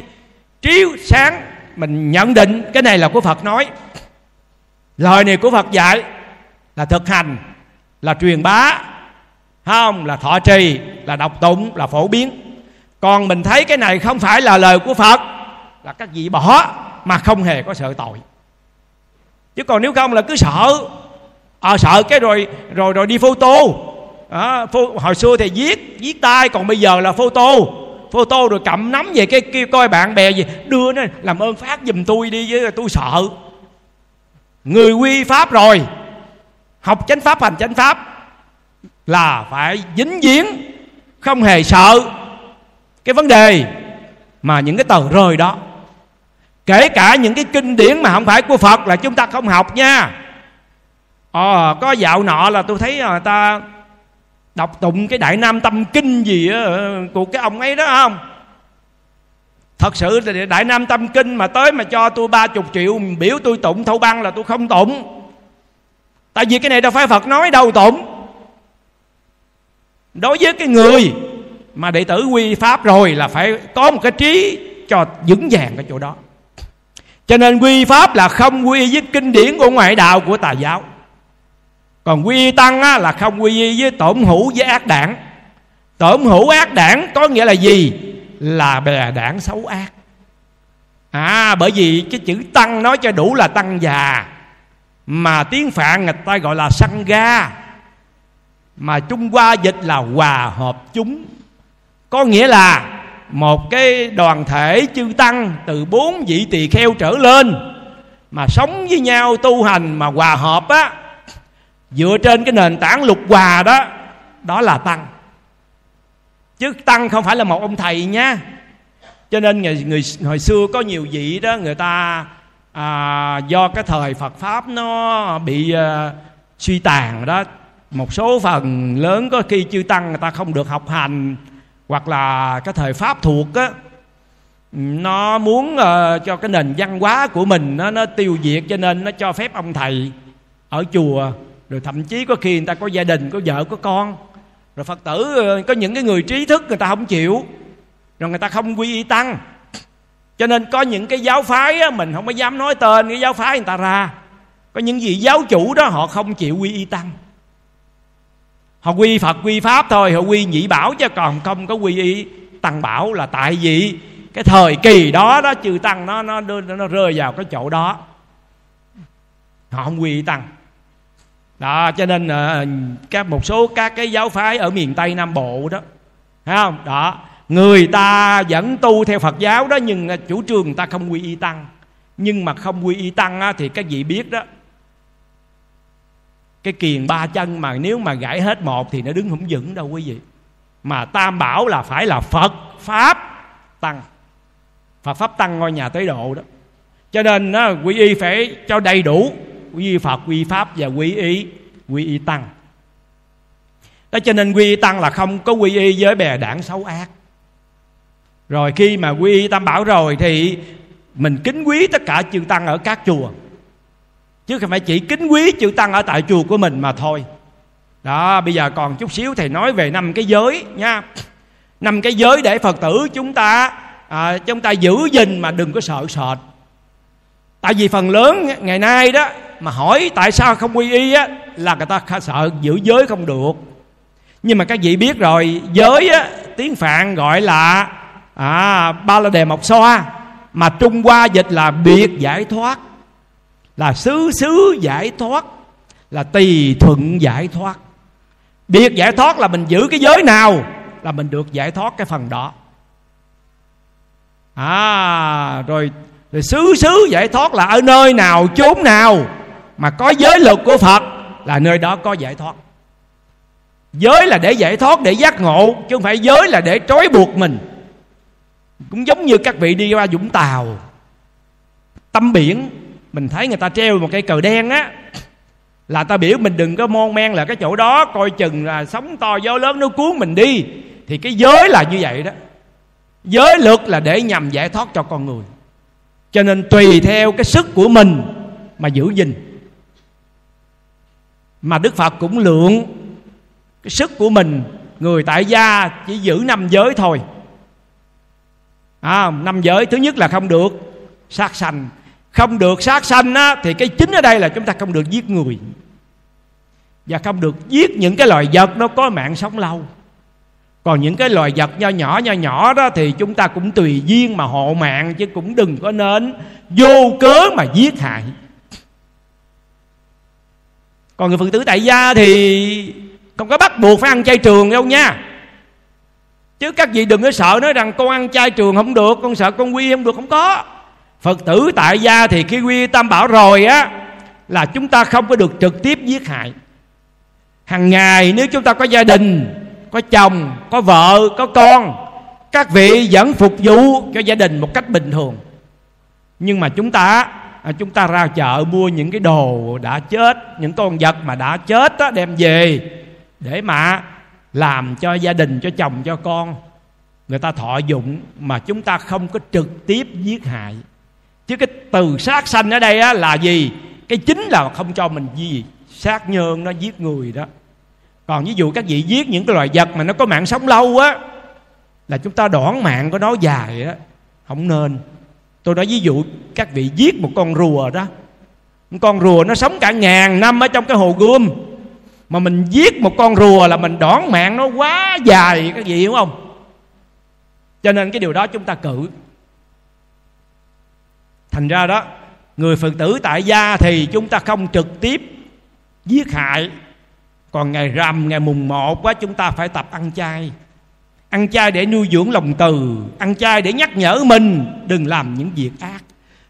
trí sáng. Mình nhận định cái này là của phật nói lời này của phật dạy là thực hành là truyền bá không là thọ trì là đọc tụng là phổ biến. Còn mình thấy cái này không phải là lời của phật là các vị bỏ mà không hề có sợ tội. Chứ còn nếu không là cứ sợ. À, sợ cái rồi rồi rồi đi photo à, ờ, phô, hồi xưa thì viết viết tay còn bây giờ là photo photo rồi cầm nắm về cái kêu coi bạn bè gì đưa nó làm ơn phát giùm tôi đi với tôi sợ người quy pháp rồi. Học chánh pháp, hành chánh pháp là phải dính dính không hề sợ cái vấn đề mà những cái tờ rơi đó. Kể cả những cái kinh điển mà không phải của phật là chúng ta không học nha. Ờ có dạo nọ là tôi thấy ờ, người ta đọc tụng cái đại nam tâm kinh gì á ờ, của cái ông ấy đó, không? Thật sự là đại nam tâm kinh mà tới mà cho tôi ba chục triệu biểu tôi tụng thâu băng là tôi không tụng. Tại vì cái này đâu phải phật nói đâu tụng. Đối với cái người mà đệ tử quy pháp rồi là phải có một cái trí cho vững vàng cái chỗ đó. Cho nên quy pháp là không quy với kinh điển của ngoại đạo của tà giáo. Còn quy tăng á, là không quy với tổn hữu với ác đảng. Tổn hữu ác đảng có nghĩa là gì? Là bè đảng xấu ác. À bởi vì cái chữ tăng nói cho đủ là tăng già. Mà tiếng phạn người ta gọi là săn ga. Mà trung hoa dịch là hòa hợp chúng. Có nghĩa là một cái đoàn thể chư tăng từ bốn vị tỳ kheo trở lên mà sống với nhau tu hành mà hòa hợp á, dựa trên cái nền tảng lục hòa đó đó là tăng chứ tăng không phải là một ông thầy nha. Cho nên người, người hồi xưa có nhiều vị đó người ta à, do cái thời Phật pháp nó bị à, suy tàn đó. Một số phần lớn có khi chư tăng người ta không được học hành hoặc là cái thời pháp thuộc á nó muốn uh, cho cái nền văn hóa của mình nó nó tiêu diệt cho nên nó cho phép ông thầy ở chùa. Rồi thậm chí có khi người ta có gia đình có vợ có con rồi phật tử ờ, có những cái người trí thức người ta không chịu. Rồi người ta không quy y tăng. Cho nên có những cái giáo phái á, mình không có dám nói tên cái giáo phái người ta ra. Có những vị giáo chủ đó họ không chịu quy y tăng. Họ quy phật quy pháp thôi họ quy nhị bảo chứ còn không có quy y tăng bảo là tại vì cái thời kỳ đó đó chư tăng nó nó, nó rơi vào cái chỗ đó. Họ không quy y tăng đó cho nên uh, các một số các cái giáo phái ở miền tây nam bộ đó thấy không? Đó người ta vẫn tu theo phật giáo đó nhưng ờ, chủ trương người ta không quy y tăng. Nhưng mà không quy y tăng á, thì các vị biết đó? Cái kiền ba chân mà nếu mà gãy hết một thì nó đứng không vững đâu quý vị. Mà tam bảo là phải là phật pháp tăng. Phật pháp tăng ngôi nhà tới độ đó. Cho nên á, quy y phải cho đầy đủ quy phật quy pháp và quy y quy y tăng. Đó cho nên quy y tăng là không có quy y với bè đảng xấu ác. Rồi khi mà quy y tam bảo rồi thì mình kính quý tất cả chư tăng ở các chùa. Chứ không phải chỉ kính quý chư tăng ở tại chùa của mình mà thôi. Đó bây giờ còn chút xíu thầy nói về năm cái giới nha. Năm cái giới để phật tử chúng ta à, chúng ta giữ gìn mà đừng có sợ sệt tại vì phần lớn ngày nay đó mà hỏi tại sao không quy y á là người ta sợ giữ giới không được. Nhưng mà các vị biết rồi giới á tiếng phạn gọi là à, ba la đề mộc xoa mà trung hoa dịch là biệt giải thoát. Là xứ xứ giải thoát là tùy thuận giải thoát. Biệt giải thoát là mình giữ cái giới nào là mình được giải thoát cái phần đó. À rồi rồi xứ xứ giải thoát là ở nơi nào, chốn nào mà có giới luật của phật là nơi đó có giải thoát. Giới là để giải thoát, để giác ngộ, chứ không phải giới là để trói buộc mình. Cũng giống như các vị đi qua vũng tàu tâm biển, mình thấy người ta treo một cây cờ đen á, là ta biểu mình đừng có mon men là cái chỗ đó, coi chừng là sóng to gió lớn nó cuốn mình đi. Thì cái giới là như vậy đó. Giới luật là để nhằm giải thoát cho con người cho nên tùy theo cái sức của mình mà giữ gìn. Mà đức phật cũng lượng cái sức của mình người tại gia chỉ giữ năm giới thôi. À, năm giới thứ nhất là không được sát sanh. Không được sát sanh á, thì cái chính ở đây là chúng ta không được giết người. Và không được giết những cái loài vật nó có mạng sống lâu còn những cái loài vật nho nhỏ nho nhỏ đó thì chúng ta cũng tùy duyên mà hộ mạng chứ cũng đừng có nên vô cớ mà giết hại. Còn người phật tử tại gia thì không có bắt buộc phải ăn chay trường đâu nha. Chứ các vị đừng có sợ nói rằng con ăn chay trường không được, con sợ con quy không được, không có. Phật tử tại gia thì khi quy tam bảo rồi á, là chúng ta không có được trực tiếp giết hại. Hàng ngày nếu chúng ta có gia đình có chồng có vợ có con. Các vị vẫn phục vụ cho gia đình một cách bình thường. Nhưng mà chúng ta à, chúng ta ra chợ mua những cái đồ đã chết những con vật mà đã chết đó, đem về để mà làm cho gia đình cho chồng cho con. Người ta thọ dụng mà chúng ta không có trực tiếp giết hại. Chứ cái từ sát sanh ở đây á, là gì? Cái chính là không cho mình gì sát nhơn nó giết người đó còn ví dụ các vị giết những cái loài vật mà nó có mạng sống lâu á, là chúng ta đoán mạng của nó dài á, không nên. Tôi nói ví dụ các vị giết một con rùa đó con rùa nó sống cả ngàn năm ở trong cái hồ gươm, mà mình giết một con rùa là mình đón mạng nó quá dài, các vị hiểu không? Cho nên cái điều đó chúng ta cử. Thành ra đó, người phật tử tại gia thì chúng ta không trực tiếp giết hại còn ngày rằm, ngày mùng một quá chúng ta phải tập ăn chay. Ăn chay để nuôi dưỡng lòng từ, ăn chay để nhắc nhở mình đừng làm những việc ác.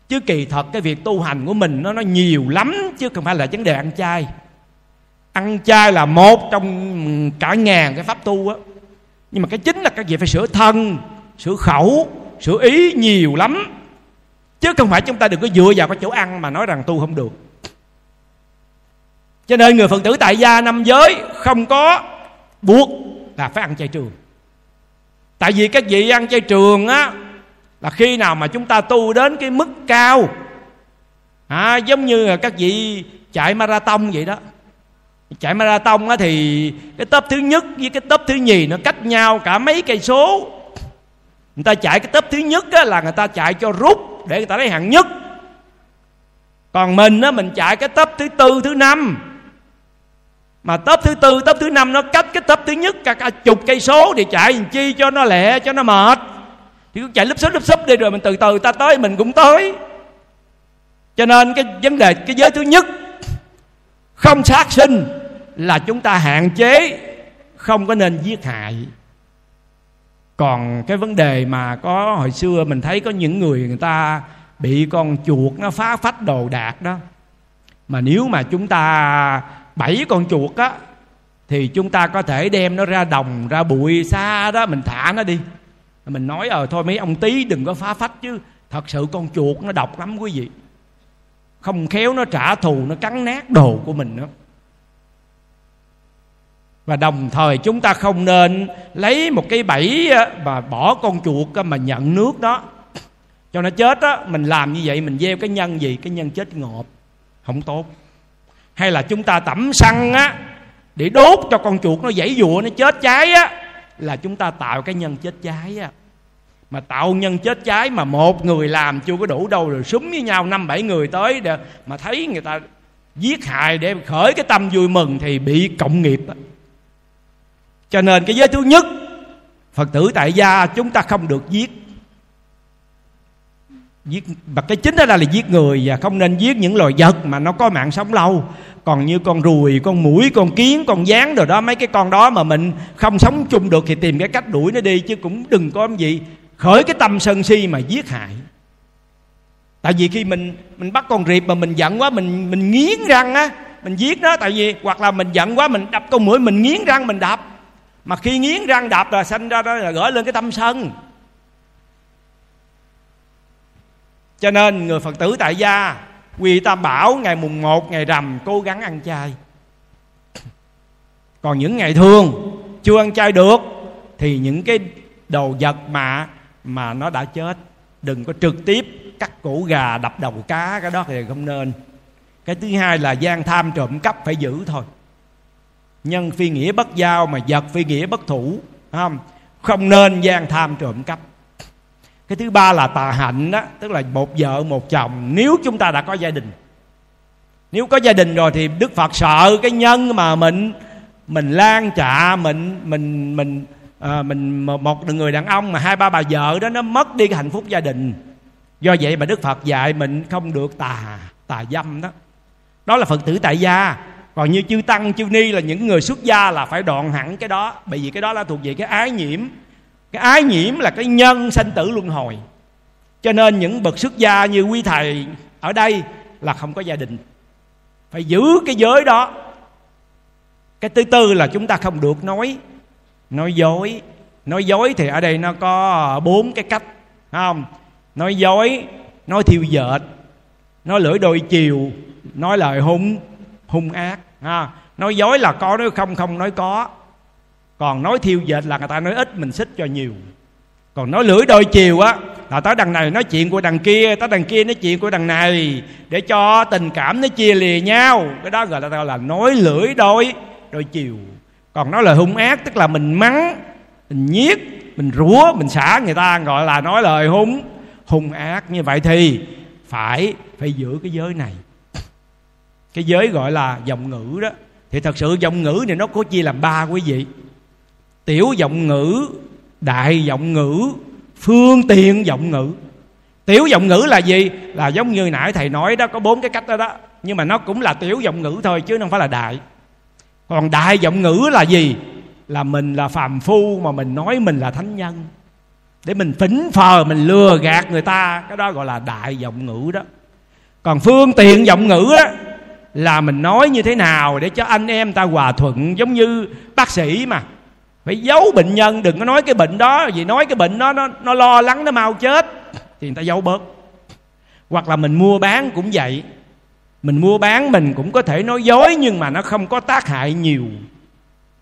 Chứ kỳ thật, cái việc tu hành của mình nó nó nhiều lắm, chứ không phải là vấn đề ăn chay. Ăn chay là một trong cả ngàn cái pháp tu á. Nhưng mà cái chính là cái việc phải sửa thân, sửa khẩu, sửa ý nhiều lắm. Chứ không phải chúng ta đừng có dựa vào cái chỗ ăn mà nói rằng tu không được cho nên người phật tử tại gia năm giới không có buộc là phải ăn chay trường. Tại vì các vị ăn chay trường á là khi nào mà chúng ta tu đến cái mức cao à, giống như là các vị chạy marathon vậy đó. Chạy marathon á thì cái tấp thứ nhất với cái tấp thứ nhì nó cách nhau cả mấy cây số. Người ta chạy cái tấp thứ nhất á, là người ta chạy cho rút để người ta lấy hạng nhất. Còn mình á mình chạy cái tấp thứ tư thứ năm mà tớp thứ tư tớp thứ năm nó cách cái tớp thứ nhất cả, cả chục cây số thì chạy làm chi cho nó lẹ cho nó mệt. Thì cứ chạy lúp xúp lúp xúp đi rồi mình từ từ ta tới mình cũng tới. Cho nên cái vấn đề cái giới thứ nhất không sát sinh là chúng ta hạn chế không có nên giết hại. Còn cái vấn đề mà có hồi xưa mình thấy có những người người ta bị con chuột nó phá phách đồ đạc đó. Mà nếu mà chúng ta bảy con chuột á, thì chúng ta có thể đem nó ra đồng, ra bụi xa đó, mình thả nó đi. Mình nói ờ thôi mấy ông tí đừng có phá phách chứ, thật sự con chuột nó độc lắm quý vị. Không khéo nó trả thù, nó cắn nát đồ của mình nữa. Và đồng thời chúng ta không nên lấy một cái bẫy và bỏ con chuột mà nhận nước đó. Cho nó chết á, mình làm như vậy, mình gieo cái nhân gì? Cái nhân chết ngộp. Không tốt hay là chúng ta tẩm xăng á, để đốt cho con chuột nó dãy dụa nó chết cháy á, là chúng ta tạo cái nhân chết cháy á. Mà tạo nhân chết cháy mà một người làm chưa có đủ đâu, rồi súng với nhau năm bảy người tới để mà thấy người ta giết hại để khởi cái tâm vui mừng thì bị cộng nghiệp á. Cho nên cái giới thứ nhất, phật tử tại gia chúng ta không được giết giết và cái chính đó là, là giết người và không nên giết những loài vật mà nó có mạng sống lâu. Còn như con ruồi con mũi con kiến con gián rồi đó mấy cái con đó mà mình không sống chung được thì tìm cái cách đuổi nó đi chứ cũng đừng có gì khởi cái tâm sân si mà giết hại. Tại vì khi mình mình bắt con rệp mà mình giận quá mình mình nghiến răng á mình giết nó tại vì hoặc là mình giận quá mình đập con mũi mình nghiến răng mình đập. Mà khi nghiến răng đập là sanh ra đó là gửi lên cái tâm sân. Cho nên người phật tử tại gia quy tam bảo ngày mùng 1 ngày rằm cố gắng ăn chay. Còn những ngày thường chưa ăn chay được, thì những cái đồ vật mà mà nó đã chết, đừng có trực tiếp cắt cổ gà, đập đầu cá, cái đó thì không nên. Cái thứ hai là gian tham trộm cắp phải giữ thôi. Nhân phi nghĩa bất giao mà vật phi nghĩa bất thủ không? Không nên gian tham trộm cắp cái thứ ba là tà hạnh đó tức là một vợ một chồng. Nếu chúng ta đã có gia đình nếu có gia đình rồi thì đức phật sợ cái nhân mà mình mình lan trạ mình mình mình à, mình một người đàn ông mà hai ba bà vợ đó nó mất đi cái hạnh phúc gia đình. Do vậy mà đức phật dạy mình không được tà tà dâm đó. Đó là phật tử tại gia. Còn như chư tăng chư ni là những người xuất gia là phải đoạn hẳn cái đó. Bởi vì cái đó là thuộc về cái ái nhiễm cái ái nhiễm là cái nhân sanh tử luân hồi. Cho nên những bậc xuất gia như quý thầy ở đây là không có gia đình. Phải giữ cái giới đó. Cái thứ tư là chúng ta không được nói nói dối. Nói dối thì ở đây nó có bốn cái cách không? Nói dối, nói thiêu dệt, nói lưỡi đôi chiều, nói lời hung hung ác, ha. nói dối là có, nói không không nói có còn nói thiêu dệt là người ta nói ít, mình xích cho nhiều. Còn nói lưỡi đôi chiều á, là tới đằng này nói chuyện của đằng kia, tới đằng kia nói chuyện của đằng này, để cho tình cảm nó chia lìa nhau. Cái đó gọi là là nói lưỡi đôi đôi chiều. Còn nói lời hung ác, tức là mình mắng, mình nhiếc, mình rủa mình xả người ta, gọi là nói lời hung hung ác. Như vậy thì phải phải giữ cái giới này. Cái giới gọi là dòng ngữ đó. Thì thật sự dòng ngữ này nó có chia làm ba quý vị tiểu giọng ngữ, đại giọng ngữ, phương tiện giọng ngữ. Tiểu giọng ngữ là gì? Là giống như nãy thầy nói đó, có bốn cái cách đó đó. Nhưng mà nó cũng là tiểu giọng ngữ thôi, chứ không phải là đại. Còn đại giọng ngữ là gì? Là mình là phàm phu, mà mình nói mình là thánh nhân. Để mình phỉnh phờ, mình lừa gạt người ta, cái đó gọi là đại giọng ngữ đó. Còn phương tiện giọng ngữ đó, là mình nói như thế nào để cho anh em ta hòa thuận giống như bác sĩ mà phải giấu bệnh nhân, đừng có nói cái bệnh đó. Vì nói cái bệnh đó, nó nó lo lắng, nó mau chết. Thì người ta giấu bớt. Hoặc là mình mua bán cũng vậy. Mình mua bán, mình cũng có thể nói dối, nhưng mà nó không có tác hại nhiều.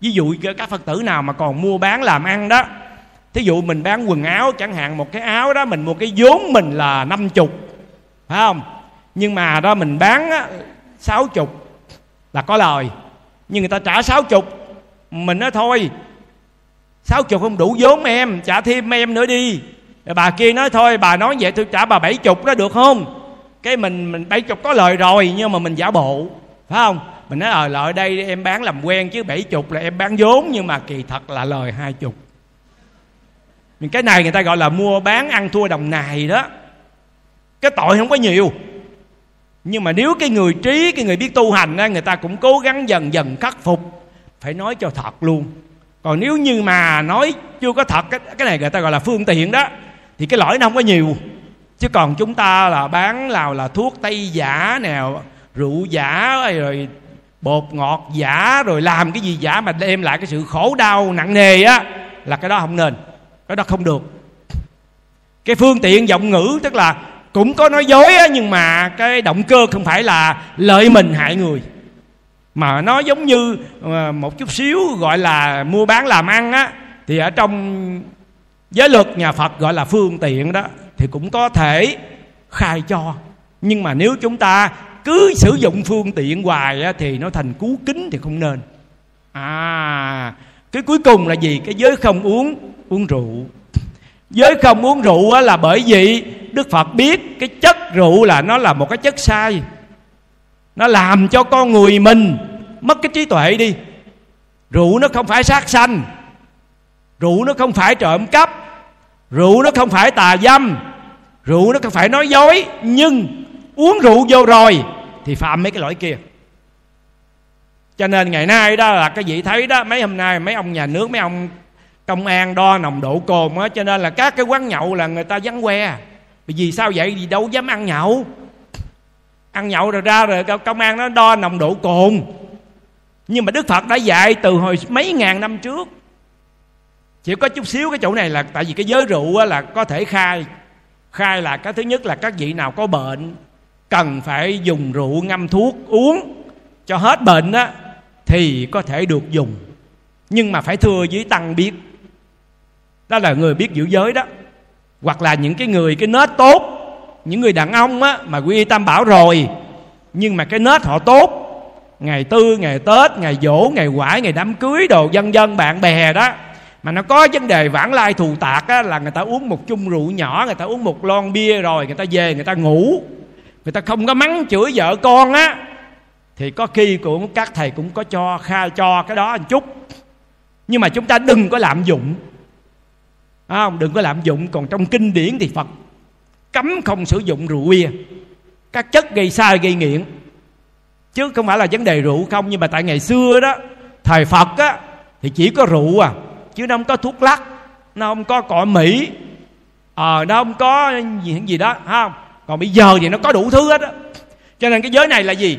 Ví dụ các phật tử nào mà còn mua bán làm ăn đó. Thí dụ mình bán quần áo, chẳng hạn một cái áo đó, mình mua cái vốn mình là năm chục, phải không? Nhưng mà đó mình bán sáu chục là có lời. Nhưng người ta trả sáu chục, mình nói thôi sáu chục không đủ vốn em, trả thêm em nữa đi. Bà kia nói thôi, bà nói vậy tôi trả bà bảy chục đó được không? Cái mình mình bảy chục có lời rồi, nhưng mà mình giả bộ, phải không? Mình nói ờ lợi đây em bán làm quen chứ bảy chục là em bán vốn, nhưng mà kỳ thật là lời hai chục. Cái này người ta gọi là mua bán ăn thua đồng nài đó. Cái tội không có nhiều. Nhưng mà nếu cái người trí, cái người biết tu hành á, người ta cũng cố gắng dần dần khắc phục. Phải nói cho thật luôn còn nếu như mà nói chưa có thật cái, cái này người ta gọi là phương tiện đó thì cái lỗi nó không có nhiều. Chứ còn chúng ta là bán nào là thuốc tây giả nào rượu giả rồi bột ngọt giả rồi làm cái gì giả mà đem lại cái sự khổ đau nặng nề á là cái đó không nên. Cái đó không được. Cái phương tiện giọng ngữ tức là cũng có nói dối á, nhưng mà cái động cơ không phải là lợi mình hại người mà nó giống như ờ, một chút xíu gọi là mua bán làm ăn á thì ở trong giới luật nhà Phật gọi là phương tiện đó thì cũng có thể khai cho. Nhưng mà nếu chúng ta cứ sử dụng phương tiện hoài á, thì nó thành cú kính thì không nên. À cái cuối cùng là gì? Cái giới không uống uống rượu. Giới không uống rượu á, là bởi vì đức phật biết cái chất rượu là nó là một cái chất sai nó làm cho con người mình mất cái trí tuệ đi. Rượu nó không phải sát sanh. Rượu nó không phải trộm cắp. Rượu nó không phải tà dâm. Rượu nó không phải nói dối. Nhưng uống rượu vô rồi thì phạm mấy cái lỗi kia. Cho nên ngày nay đó là cái vị thấy đó, mấy hôm nay mấy ông nhà nước, mấy ông công an đo nồng độ cồn á, cho nên là các cái quán nhậu là người ta vắng que. Vì sao vậy? Vì đâu dám ăn nhậu ăn nhậu rồi ra rồi công an nó đo nồng độ cồn. Nhưng mà đức phật đã dạy từ hồi mấy ngàn năm trước. Chỉ có chút xíu cái chỗ này là, tại vì cái giới rượu là có thể khai khai là cái thứ nhất là các vị nào có bệnh cần phải dùng rượu ngâm thuốc uống cho hết bệnh á thì có thể được dùng. Nhưng mà phải thưa với tăng biết, đó là người biết giữ giới đó. Hoặc là những cái người, cái nết tốt những người đàn ông á mà quy tam bảo rồi nhưng mà cái nết họ tốt. Ngày tư ngày tết ngày dỗ ngày quải ngày đám cưới đồ dân dân bạn bè đó. Mà nó có vấn đề vãng lai thù tạc á, là người ta uống một chung rượu nhỏ người ta uống một lon bia rồi người ta về người ta ngủ. Người ta không có mắng chửi vợ con á. Thì có khi cũng các thầy cũng có cho kha cho cái đó một chút. Nhưng mà chúng ta đừng có lạm dụng. Không? Đừng có lạm dụng. Còn trong kinh điển thì phật cấm không sử dụng rượu bia. Các chất gây sai gây nghiện. Chứ không phải là vấn đề rượu không nhưng mà tại ngày xưa đó thời phật á thì chỉ có rượu à chứ nó không có thuốc lắc nó không có cỏ mỹ ờ à, nó không có gì gì đó không? Còn bây giờ thì nó có đủ thứ hết á. Cho nên cái giới này là gì?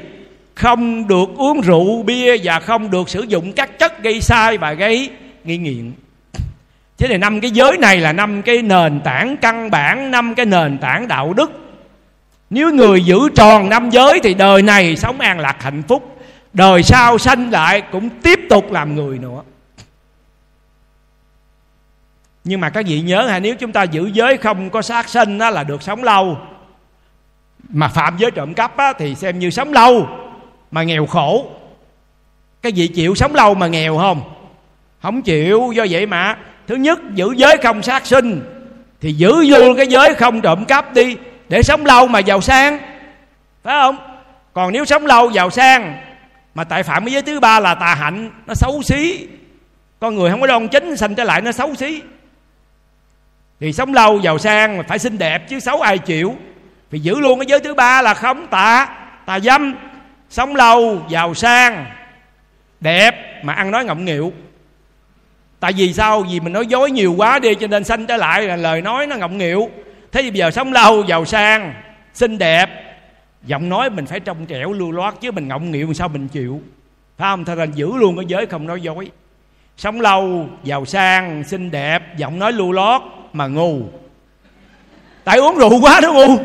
Không được uống rượu bia và không được sử dụng các chất gây sai và gây nghi nghiện thế thì năm cái giới này là năm cái nền tảng căn bản năm cái nền tảng đạo đức. Nếu người giữ tròn năm giới thì đời này sống an lạc hạnh phúc đời sau sanh lại cũng tiếp tục làm người nữa. Nhưng mà các vị nhớ ha nếu chúng ta giữ giới không có sát sinh đó là được sống lâu. Mà phạm giới trộm cắp á, thì xem như sống lâu mà nghèo khổ. Các vị chịu sống lâu mà nghèo không? Không chịu do vậy mà thứ nhất, giữ giới không sát sinh. Thì giữ vô cái giới không trộm cắp đi, để sống lâu mà giàu sang. Phải không? Còn nếu sống lâu, giàu sang, mà tại phạm cái giới thứ ba là tà hạnh, nó xấu xí. Con người không có đoan chính, sanh trở lại nó xấu xí. Thì sống lâu, giàu sang, mà phải xinh đẹp, chứ xấu ai chịu. Thì giữ luôn cái giới thứ ba là không tà tà dâm. Sống lâu, giàu sang, đẹp, mà ăn nói ngọng nghịu tại vì sao? Vì mình nói dối nhiều quá đi, cho nên sanh trở lại là lời nói nó ngọng nghịu. Thế thì bây giờ sống lâu, giàu sang, xinh đẹp. Giọng nói mình phải trong trẻo, lưu loát, chứ mình ngọng nghịu sao mình chịu? Phải không? Thật ra giữ luôn cái giới không nói dối. Sống lâu, giàu sang, xinh đẹp, giọng nói lưu lót mà ngu. Tại uống rượu quá nó ngu.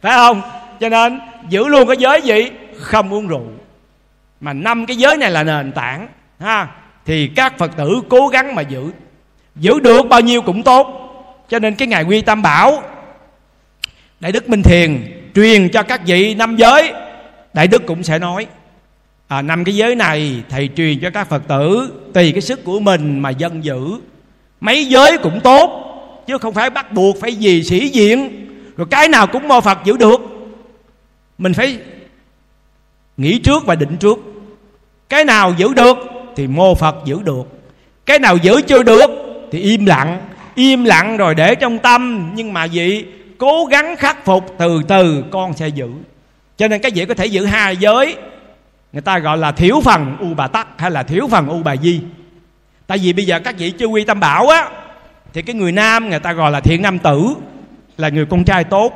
Phải không? Cho nên giữ luôn cái giới gì? Không uống rượu. Mà năm cái giới này là nền tảng, ha? Thì các phật tử cố gắng mà giữ. Giữ được bao nhiêu cũng tốt. Cho nên cái ngày quy tam bảo đại đức minh thiền truyền cho các vị năm giới đại đức cũng sẽ nói à, năm cái giới này thầy truyền cho các phật tử tùy cái sức của mình mà dân giữ. Mấy giới cũng tốt chứ không phải bắt buộc phải gì sĩ diện rồi cái nào cũng mô phật giữ được. Mình phải nghĩ trước và định trước. Cái nào giữ được thì mô phật giữ được. Cái nào giữ chưa được thì im lặng. Im lặng rồi để trong tâm, nhưng mà vị cố gắng khắc phục từ từ, con sẽ giữ. Cho nên các vị có thể giữ hai giới, người ta gọi là thiểu phần u bà tắc hay là thiểu phần u bà di. Tại vì bây giờ các vị chưa quy tâm bảo á, thì cái người nam người ta gọi là thiện nam tử, là người con trai tốt.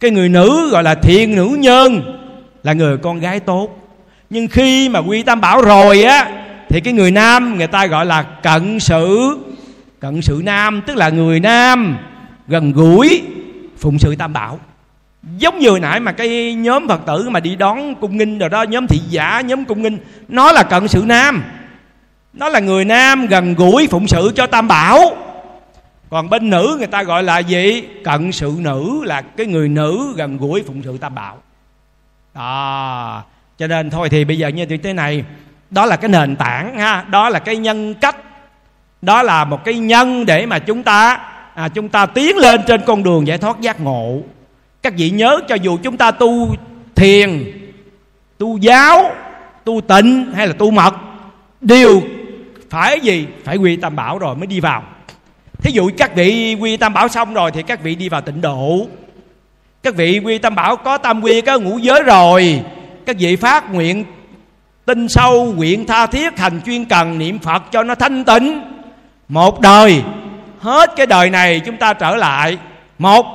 Cái người nữ gọi là thiện nữ nhân, là người con gái tốt nhưng khi mà quy tam bảo rồi á, thì cái người nam người ta gọi là cận sự cận sự nam tức là người nam gần gũi, phụng sự tam bảo. Giống như nãy mà cái nhóm phật tử mà đi đón cung nghinh rồi đó, nhóm thị giả, nhóm cung nghinh, nó là cận sự nam. Nó là người nam gần gũi phụng sự cho tam bảo. Còn bên nữ người ta gọi là gì? Cận sự nữ là cái người nữ gần gũi phụng sự tam bảo. Đó cho nên thôi thì bây giờ như thế này. Đó là cái nền tảng ha. Đó là cái nhân cách. Đó là một cái nhân để mà chúng ta à, chúng ta tiến lên trên con đường giải thoát giác ngộ. Các vị nhớ cho dù chúng ta tu thiền tu giáo tu tịnh hay là tu mật đều phải gì? Phải quy tam bảo rồi mới đi vào. Thí dụ các vị quy tam bảo xong rồi thì các vị đi vào tịnh độ. Các vị quy tam bảo có tam quy có ngũ giới rồi các vị phát nguyện tinh sâu, nguyện tha thiết, hành chuyên cần, niệm phật cho nó thanh tịnh. Một đời, hết cái đời này chúng ta trở lại. Một,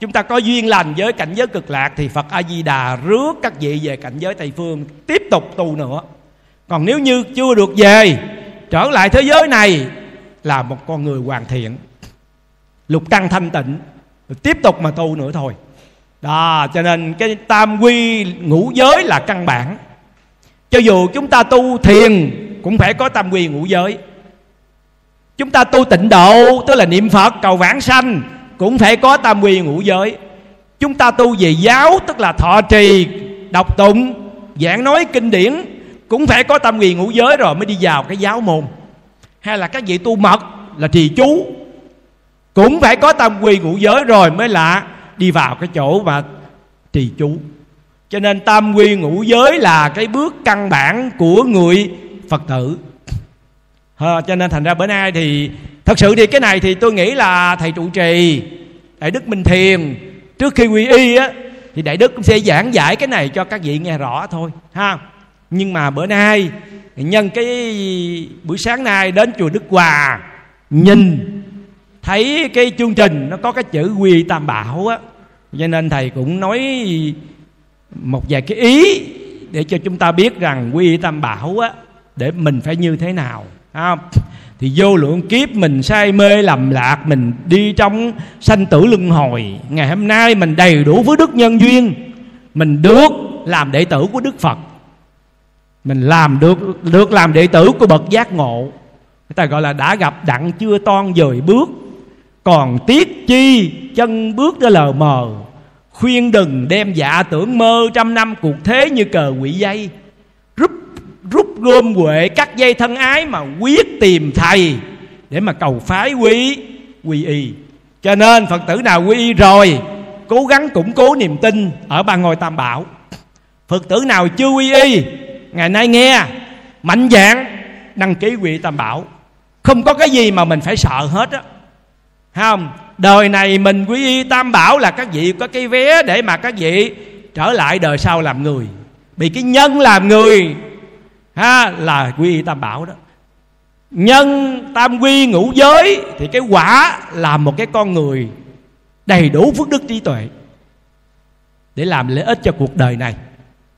chúng ta có duyên lành với cảnh giới cực lạc thì phật a di đà rước các vị về cảnh giới tây phương tiếp tục tu nữa. Còn nếu như chưa được về, trở lại thế giới này là một con người hoàn thiện, lục căn thanh tịnh, tiếp tục mà tu nữa thôi đó, cho nên cái tam quy ngũ giới là căn bản. Cho dù chúng ta tu thiền cũng phải có tam quy ngũ giới. Chúng ta tu tịnh độ, tức là niệm phật, cầu vãng sanh, cũng phải có tam quy ngũ giới. Chúng ta tu về giáo, tức là thọ trì, đọc tụng, giảng nói kinh điển, cũng phải có tam quy ngũ giới rồi mới đi vào cái giáo môn. Hay là các vị tu mật là trì chú, cũng phải có tam quy ngũ giới rồi mới là đi vào cái chỗ mà trì chú. Cho nên tam quy ngũ giới là cái bước căn bản của người phật tử. À, cho nên thành ra bữa nay thì thật sự thì cái này thì tôi nghĩ là thầy trụ trì đại đức minh thiền trước khi quy y á thì đại đức cũng sẽ giảng giải cái này cho các vị nghe rõ thôi ha. Nhưng mà bữa nay nhân cái buổi sáng nay đến chùa đức hòa nhìn thấy cái chương trình nó có cái chữ quy tam bảo á cho nên thầy cũng nói một vài cái ý để cho chúng ta biết rằng quy tam bảo á, để mình phải như thế nào không? Thì vô lượng kiếp mình say mê lầm lạc, mình đi trong sanh tử luân hồi. Ngày hôm nay mình đầy đủ với đức nhân duyên, mình được làm đệ tử của đức phật. Mình làm được được làm đệ tử của bậc giác ngộ. Người ta gọi là đã gặp đặng chưa toan dời bước còn tiếc chi, chân bước đã lờ mờ. Khuyên đừng đem dạ tưởng mơ trăm năm cuộc thế như cờ quỷ dây. Rút rút gom huệ cắt dây thân ái mà quyết tìm thầy để mà cầu phái quý quy y. Cho nên phật tử nào quy y rồi, cố gắng củng cố niềm tin ở ba ngôi tam bảo. Phật tử nào chưa quy y, ngày nay nghe, mạnh dạng, đăng ký quy tam bảo. Không có cái gì mà mình phải sợ hết á không? Đời này mình quy y tam bảo là các vị có cái vé để mà các vị trở lại đời sau làm người. Bị cái nhân làm người, ha, là quy y tam bảo đó. Nhân tam quy ngũ giới thì cái quả là một cái con người đầy đủ phước đức trí tuệ để làm lợi ích cho cuộc đời này.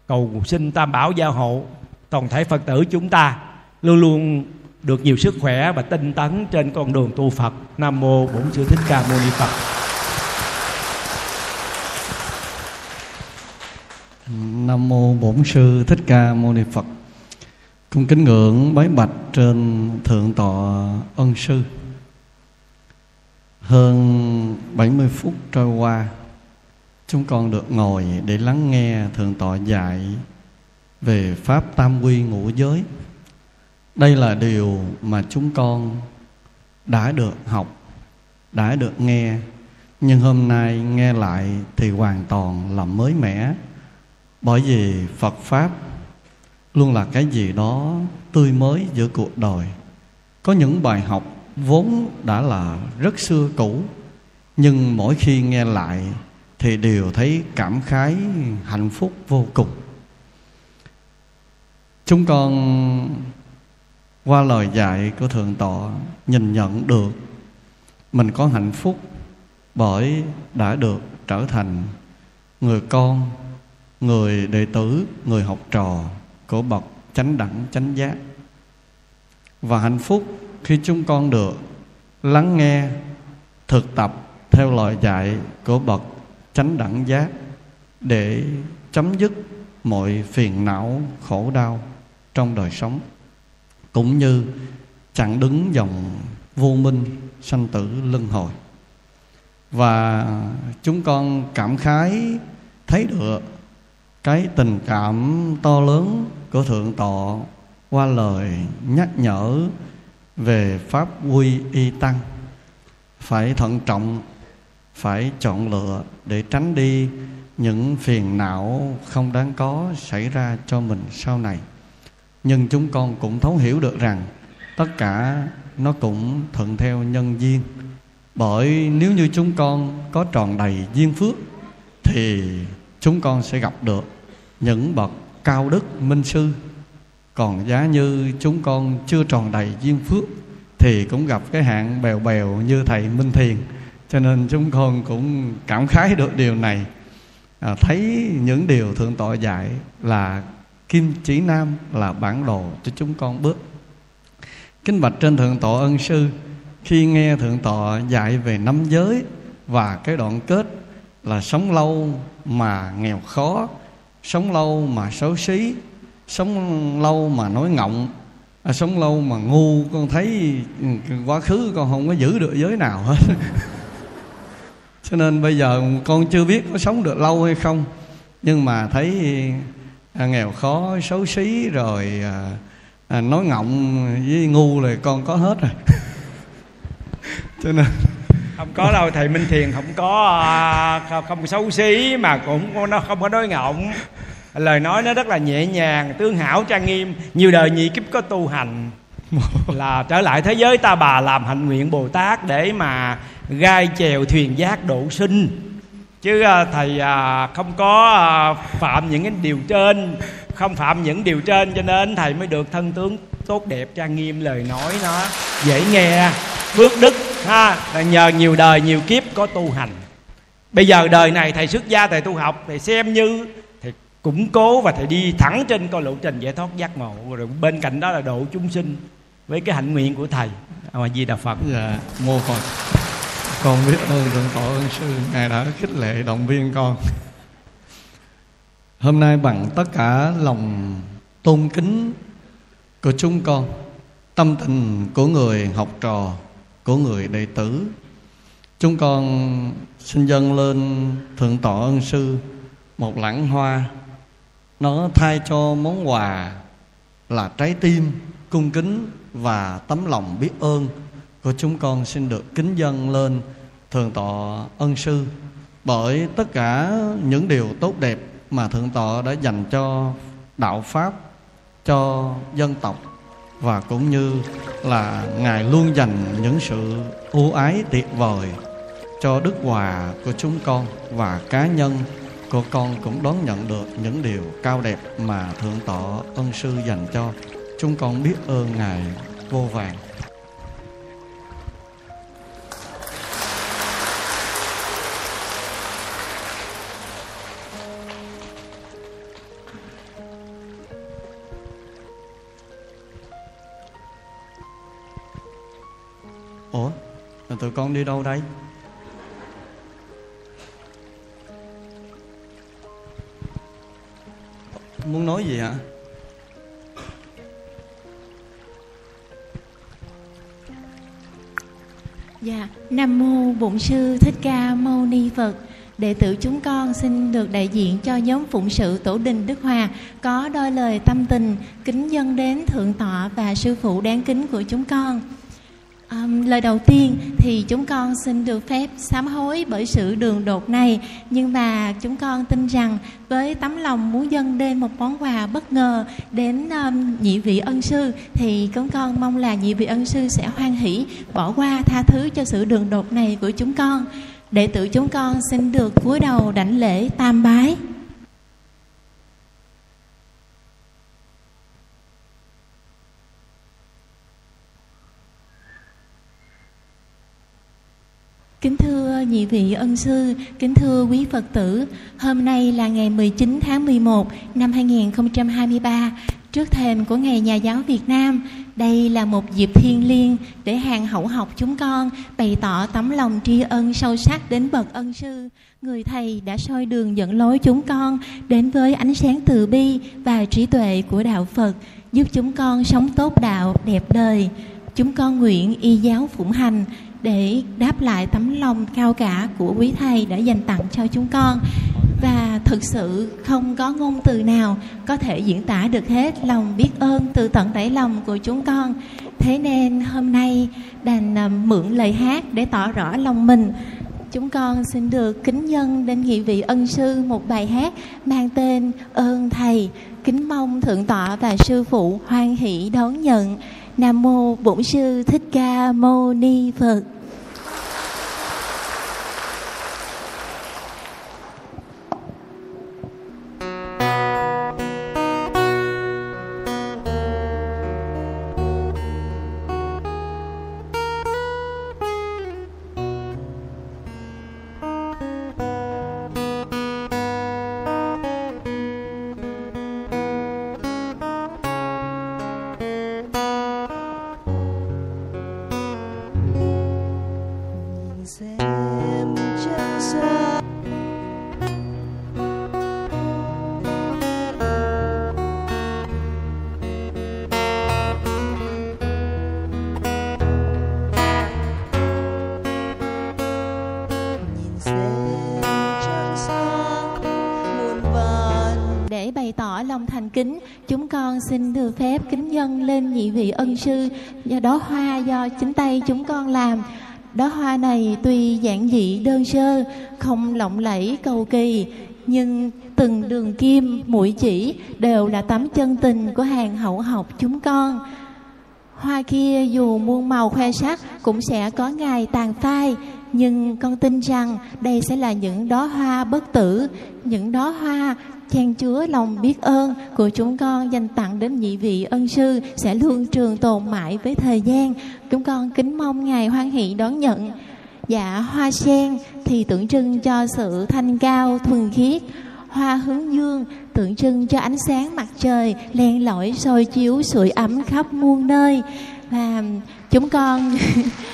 Cầu xin tam bảo gia hộ toàn thể phật tử chúng ta luôn luôn được nhiều sức khỏe và tinh tấn trên con đường tu Phật. Nam mô Bổn Sư Thích Ca Mâu Ni Phật. Nam mô Bổn Sư Thích Ca Mâu Ni Phật. Cung kính ngưỡng bái bạch trên thượng tọa ân sư. Hơn 70 phút trôi qua, chúng con được ngồi để lắng nghe thượng tọa dạy về pháp tam quy ngũ giới đây là điều mà chúng con đã được học, đã được nghe. Nhưng hôm nay nghe lại thì hoàn toàn là mới mẻ. Bởi vì phật pháp luôn là cái gì đó tươi mới giữa cuộc đời. Có những bài học vốn đã là rất xưa cũ, nhưng mỗi khi nghe lại thì đều thấy cảm khái hạnh phúc vô cùng. Chúng con qua lời dạy của thượng tọa, nhìn nhận được. Mình có hạnh phúc bởi đã được trở thành người con, người đệ tử, người học trò của bậc chánh đẳng, chánh giác. Và hạnh phúc khi chúng con được lắng nghe, thực tập theo lời dạy của bậc chánh đẳng giác để chấm dứt mọi phiền não, khổ đau trong đời sống cũng như chặn đứng dòng vô minh sanh tử luân hồi. Và chúng con cảm khái, thấy được cái tình cảm to lớn của thượng tọa qua lời nhắc nhở về pháp quy y tăng. Phải thận trọng, phải chọn lựa để tránh đi những phiền não không đáng có xảy ra cho mình sau này nhưng chúng con cũng thấu hiểu được rằng tất cả nó cũng thuận theo nhân duyên. Bởi nếu như chúng con có tròn đầy duyên phước thì chúng con sẽ gặp được những bậc cao đức minh sư. Còn giá như chúng con chưa tròn đầy duyên phước thì cũng gặp cái hạng bèo bèo như thầy minh thiền. Cho nên chúng con cũng cảm khái được điều này. À, thấy những điều thượng tọa dạy là kim chỉ nam là bản đồ cho chúng con bước. Kính bạch trên thượng tọa ân sư khi nghe thượng tọa dạy về năm giới và cái đoạn kết là sống lâu mà nghèo khó sống lâu mà xấu xí sống lâu mà nói ngọng à, sống lâu mà ngu con thấy quá khứ con không có giữ được giới nào hết. Cho nên bây giờ con chưa biết có sống được lâu hay không nhưng mà thấy à, nghèo khó xấu xí rồi à, à, nói ngọng với ngu là con có hết rồi. Cho nên không có đâu thầy minh thiền không có à, không, không xấu xí mà cũng nó không có nói ngọng. Lời nói nó rất là nhẹ nhàng tương hảo trang nghiêm nhiều đời nhị kiếp có tu hành. Là trở lại thế giới ta bà làm hạnh nguyện bồ tát để mà gai chèo thuyền giác độ sinh chứ à, thầy à, không có à, phạm những cái điều trên, không phạm những điều trên cho nên thầy mới được thân tướng tốt đẹp, trang nghiêm, lời nói nó dễ nghe. Phước đức, ha, là nhờ nhiều đời, nhiều kiếp có tu hành. Bây giờ đời này thầy xuất gia, thầy tu học, thầy xem như, thầy củng cố và thầy đi thẳng trên con lộ trình giải thoát giác ngộ. Rồi bên cạnh đó là độ chúng sinh với cái hạnh nguyện của thầy. A di đà phật. Dạ mô phật con biết ơn thượng tọa ơn sư, ngài đã khích lệ động viên con. Hôm nay bằng tất cả lòng tôn kính của chúng con, tâm tình của người học trò, của người đệ tử, chúng con xin dâng lên thượng tọa ân sư một lãng hoa. Nó thay cho món quà là trái tim, cung kính và tấm lòng biết ơn của chúng con xin được kính dâng lên thượng tọa ân sư bởi tất cả những điều tốt đẹp mà thượng tọa đã dành cho đạo pháp, cho dân tộc và cũng như là ngài luôn dành những sự ưu ái tuyệt vời cho đức hòa của chúng con và cá nhân của con cũng đón nhận được những điều cao đẹp mà thượng tọa ân sư dành cho. Chúng con biết ơn ngài vô vàng. Con đi đâu đây? Muốn nói gì hả Dạ, Nam Mô Bổn Sư Thích Ca Mâu Ni Phật. Đệ tử chúng con xin được đại diện cho nhóm phụng sự Tổ đình Đức Hòa Có đôi lời tâm tình kính dân đến Thượng tọa và Sư phụ đáng kính của chúng con. Um, lời đầu tiên thì chúng con xin được phép sám hối bởi sự đường đột này. Nhưng mà chúng con tin rằng với tấm lòng muốn dâng đêm một món quà bất ngờ đến um, nhị vị ân sư thì chúng con mong là nhị vị ân sư sẽ hoan hỷ bỏ qua tha thứ cho sự đường đột này của chúng con. Đệ tử chúng con xin được cúi đầu đảnh lễ tam bái. Kính thưa nhị vị ân sư, kính thưa quý Phật tử, hôm nay là ngày 19 tháng 11 năm 2023, trước thềm của Ngày Nhà giáo Việt Nam. Đây là một dịp thiêng liêng để hàng hậu học chúng con bày tỏ tấm lòng tri ân sâu sắc đến bậc ân sư, người thầy đã soi đường dẫn lối chúng con đến với ánh sáng từ bi và trí tuệ của đạo Phật, giúp chúng con sống tốt đạo, đẹp đời. Chúng con nguyện y giáo phụng hành để đáp lại tấm lòng cao cả của quý thầy đã dành tặng cho chúng con. Và thực sự không có ngôn từ nào có thể diễn tả được hết lòng biết ơn từ tận đáy lòng của chúng con. Thế nên hôm nay đành à, mượn lời hát để tỏ rõ lòng mình. Chúng con xin được kính nhân đến nghị vị ân sư một bài hát mang tên ơn thầy. Kính mong thượng tọa và sư phụ hoan hỷ đón nhận. Nam mô bổn sư thích ca mâu ni phật. Kính. Chúng con xin được phép kính dân lên nhị vị ân sư. Do đó hoa do chính tay chúng con làm. Đó hoa này tuy giản dị đơn sơ, không lộng lẫy cầu kỳ, nhưng từng đường kim, mũi chỉ đều là tấm chân tình của hàng hậu học chúng con. Hoa kia dù muôn màu khoe sắc cũng sẽ có ngày tàn phai, nhưng con tin rằng đây sẽ là những đóa hoa bất tử. Những đóa hoa chan chứa lòng biết ơn của chúng con dành tặng đến nhị vị ân sư sẽ luôn trường tồn mãi với thời gian. Chúng con kính mong ngài hoan hỷ đón nhận. Dạ hoa sen thì tượng trưng cho sự thanh cao, thuần khiết. Hoa hướng dương tượng trưng cho ánh sáng mặt trời, len lỏi soi chiếu sưởi ấm khắp muôn nơi. Và chúng con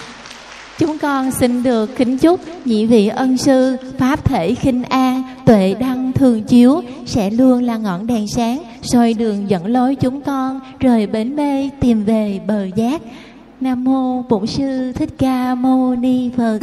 chúng con xin được kính chúc nhị vị ân sư pháp thể khinh an tuệ đăng thường chiếu, sẽ luôn là ngọn đèn sáng, soi đường dẫn lối chúng con rời bến mê tìm về bờ giác. Nam mô bổn sư thích ca mâu ni phật.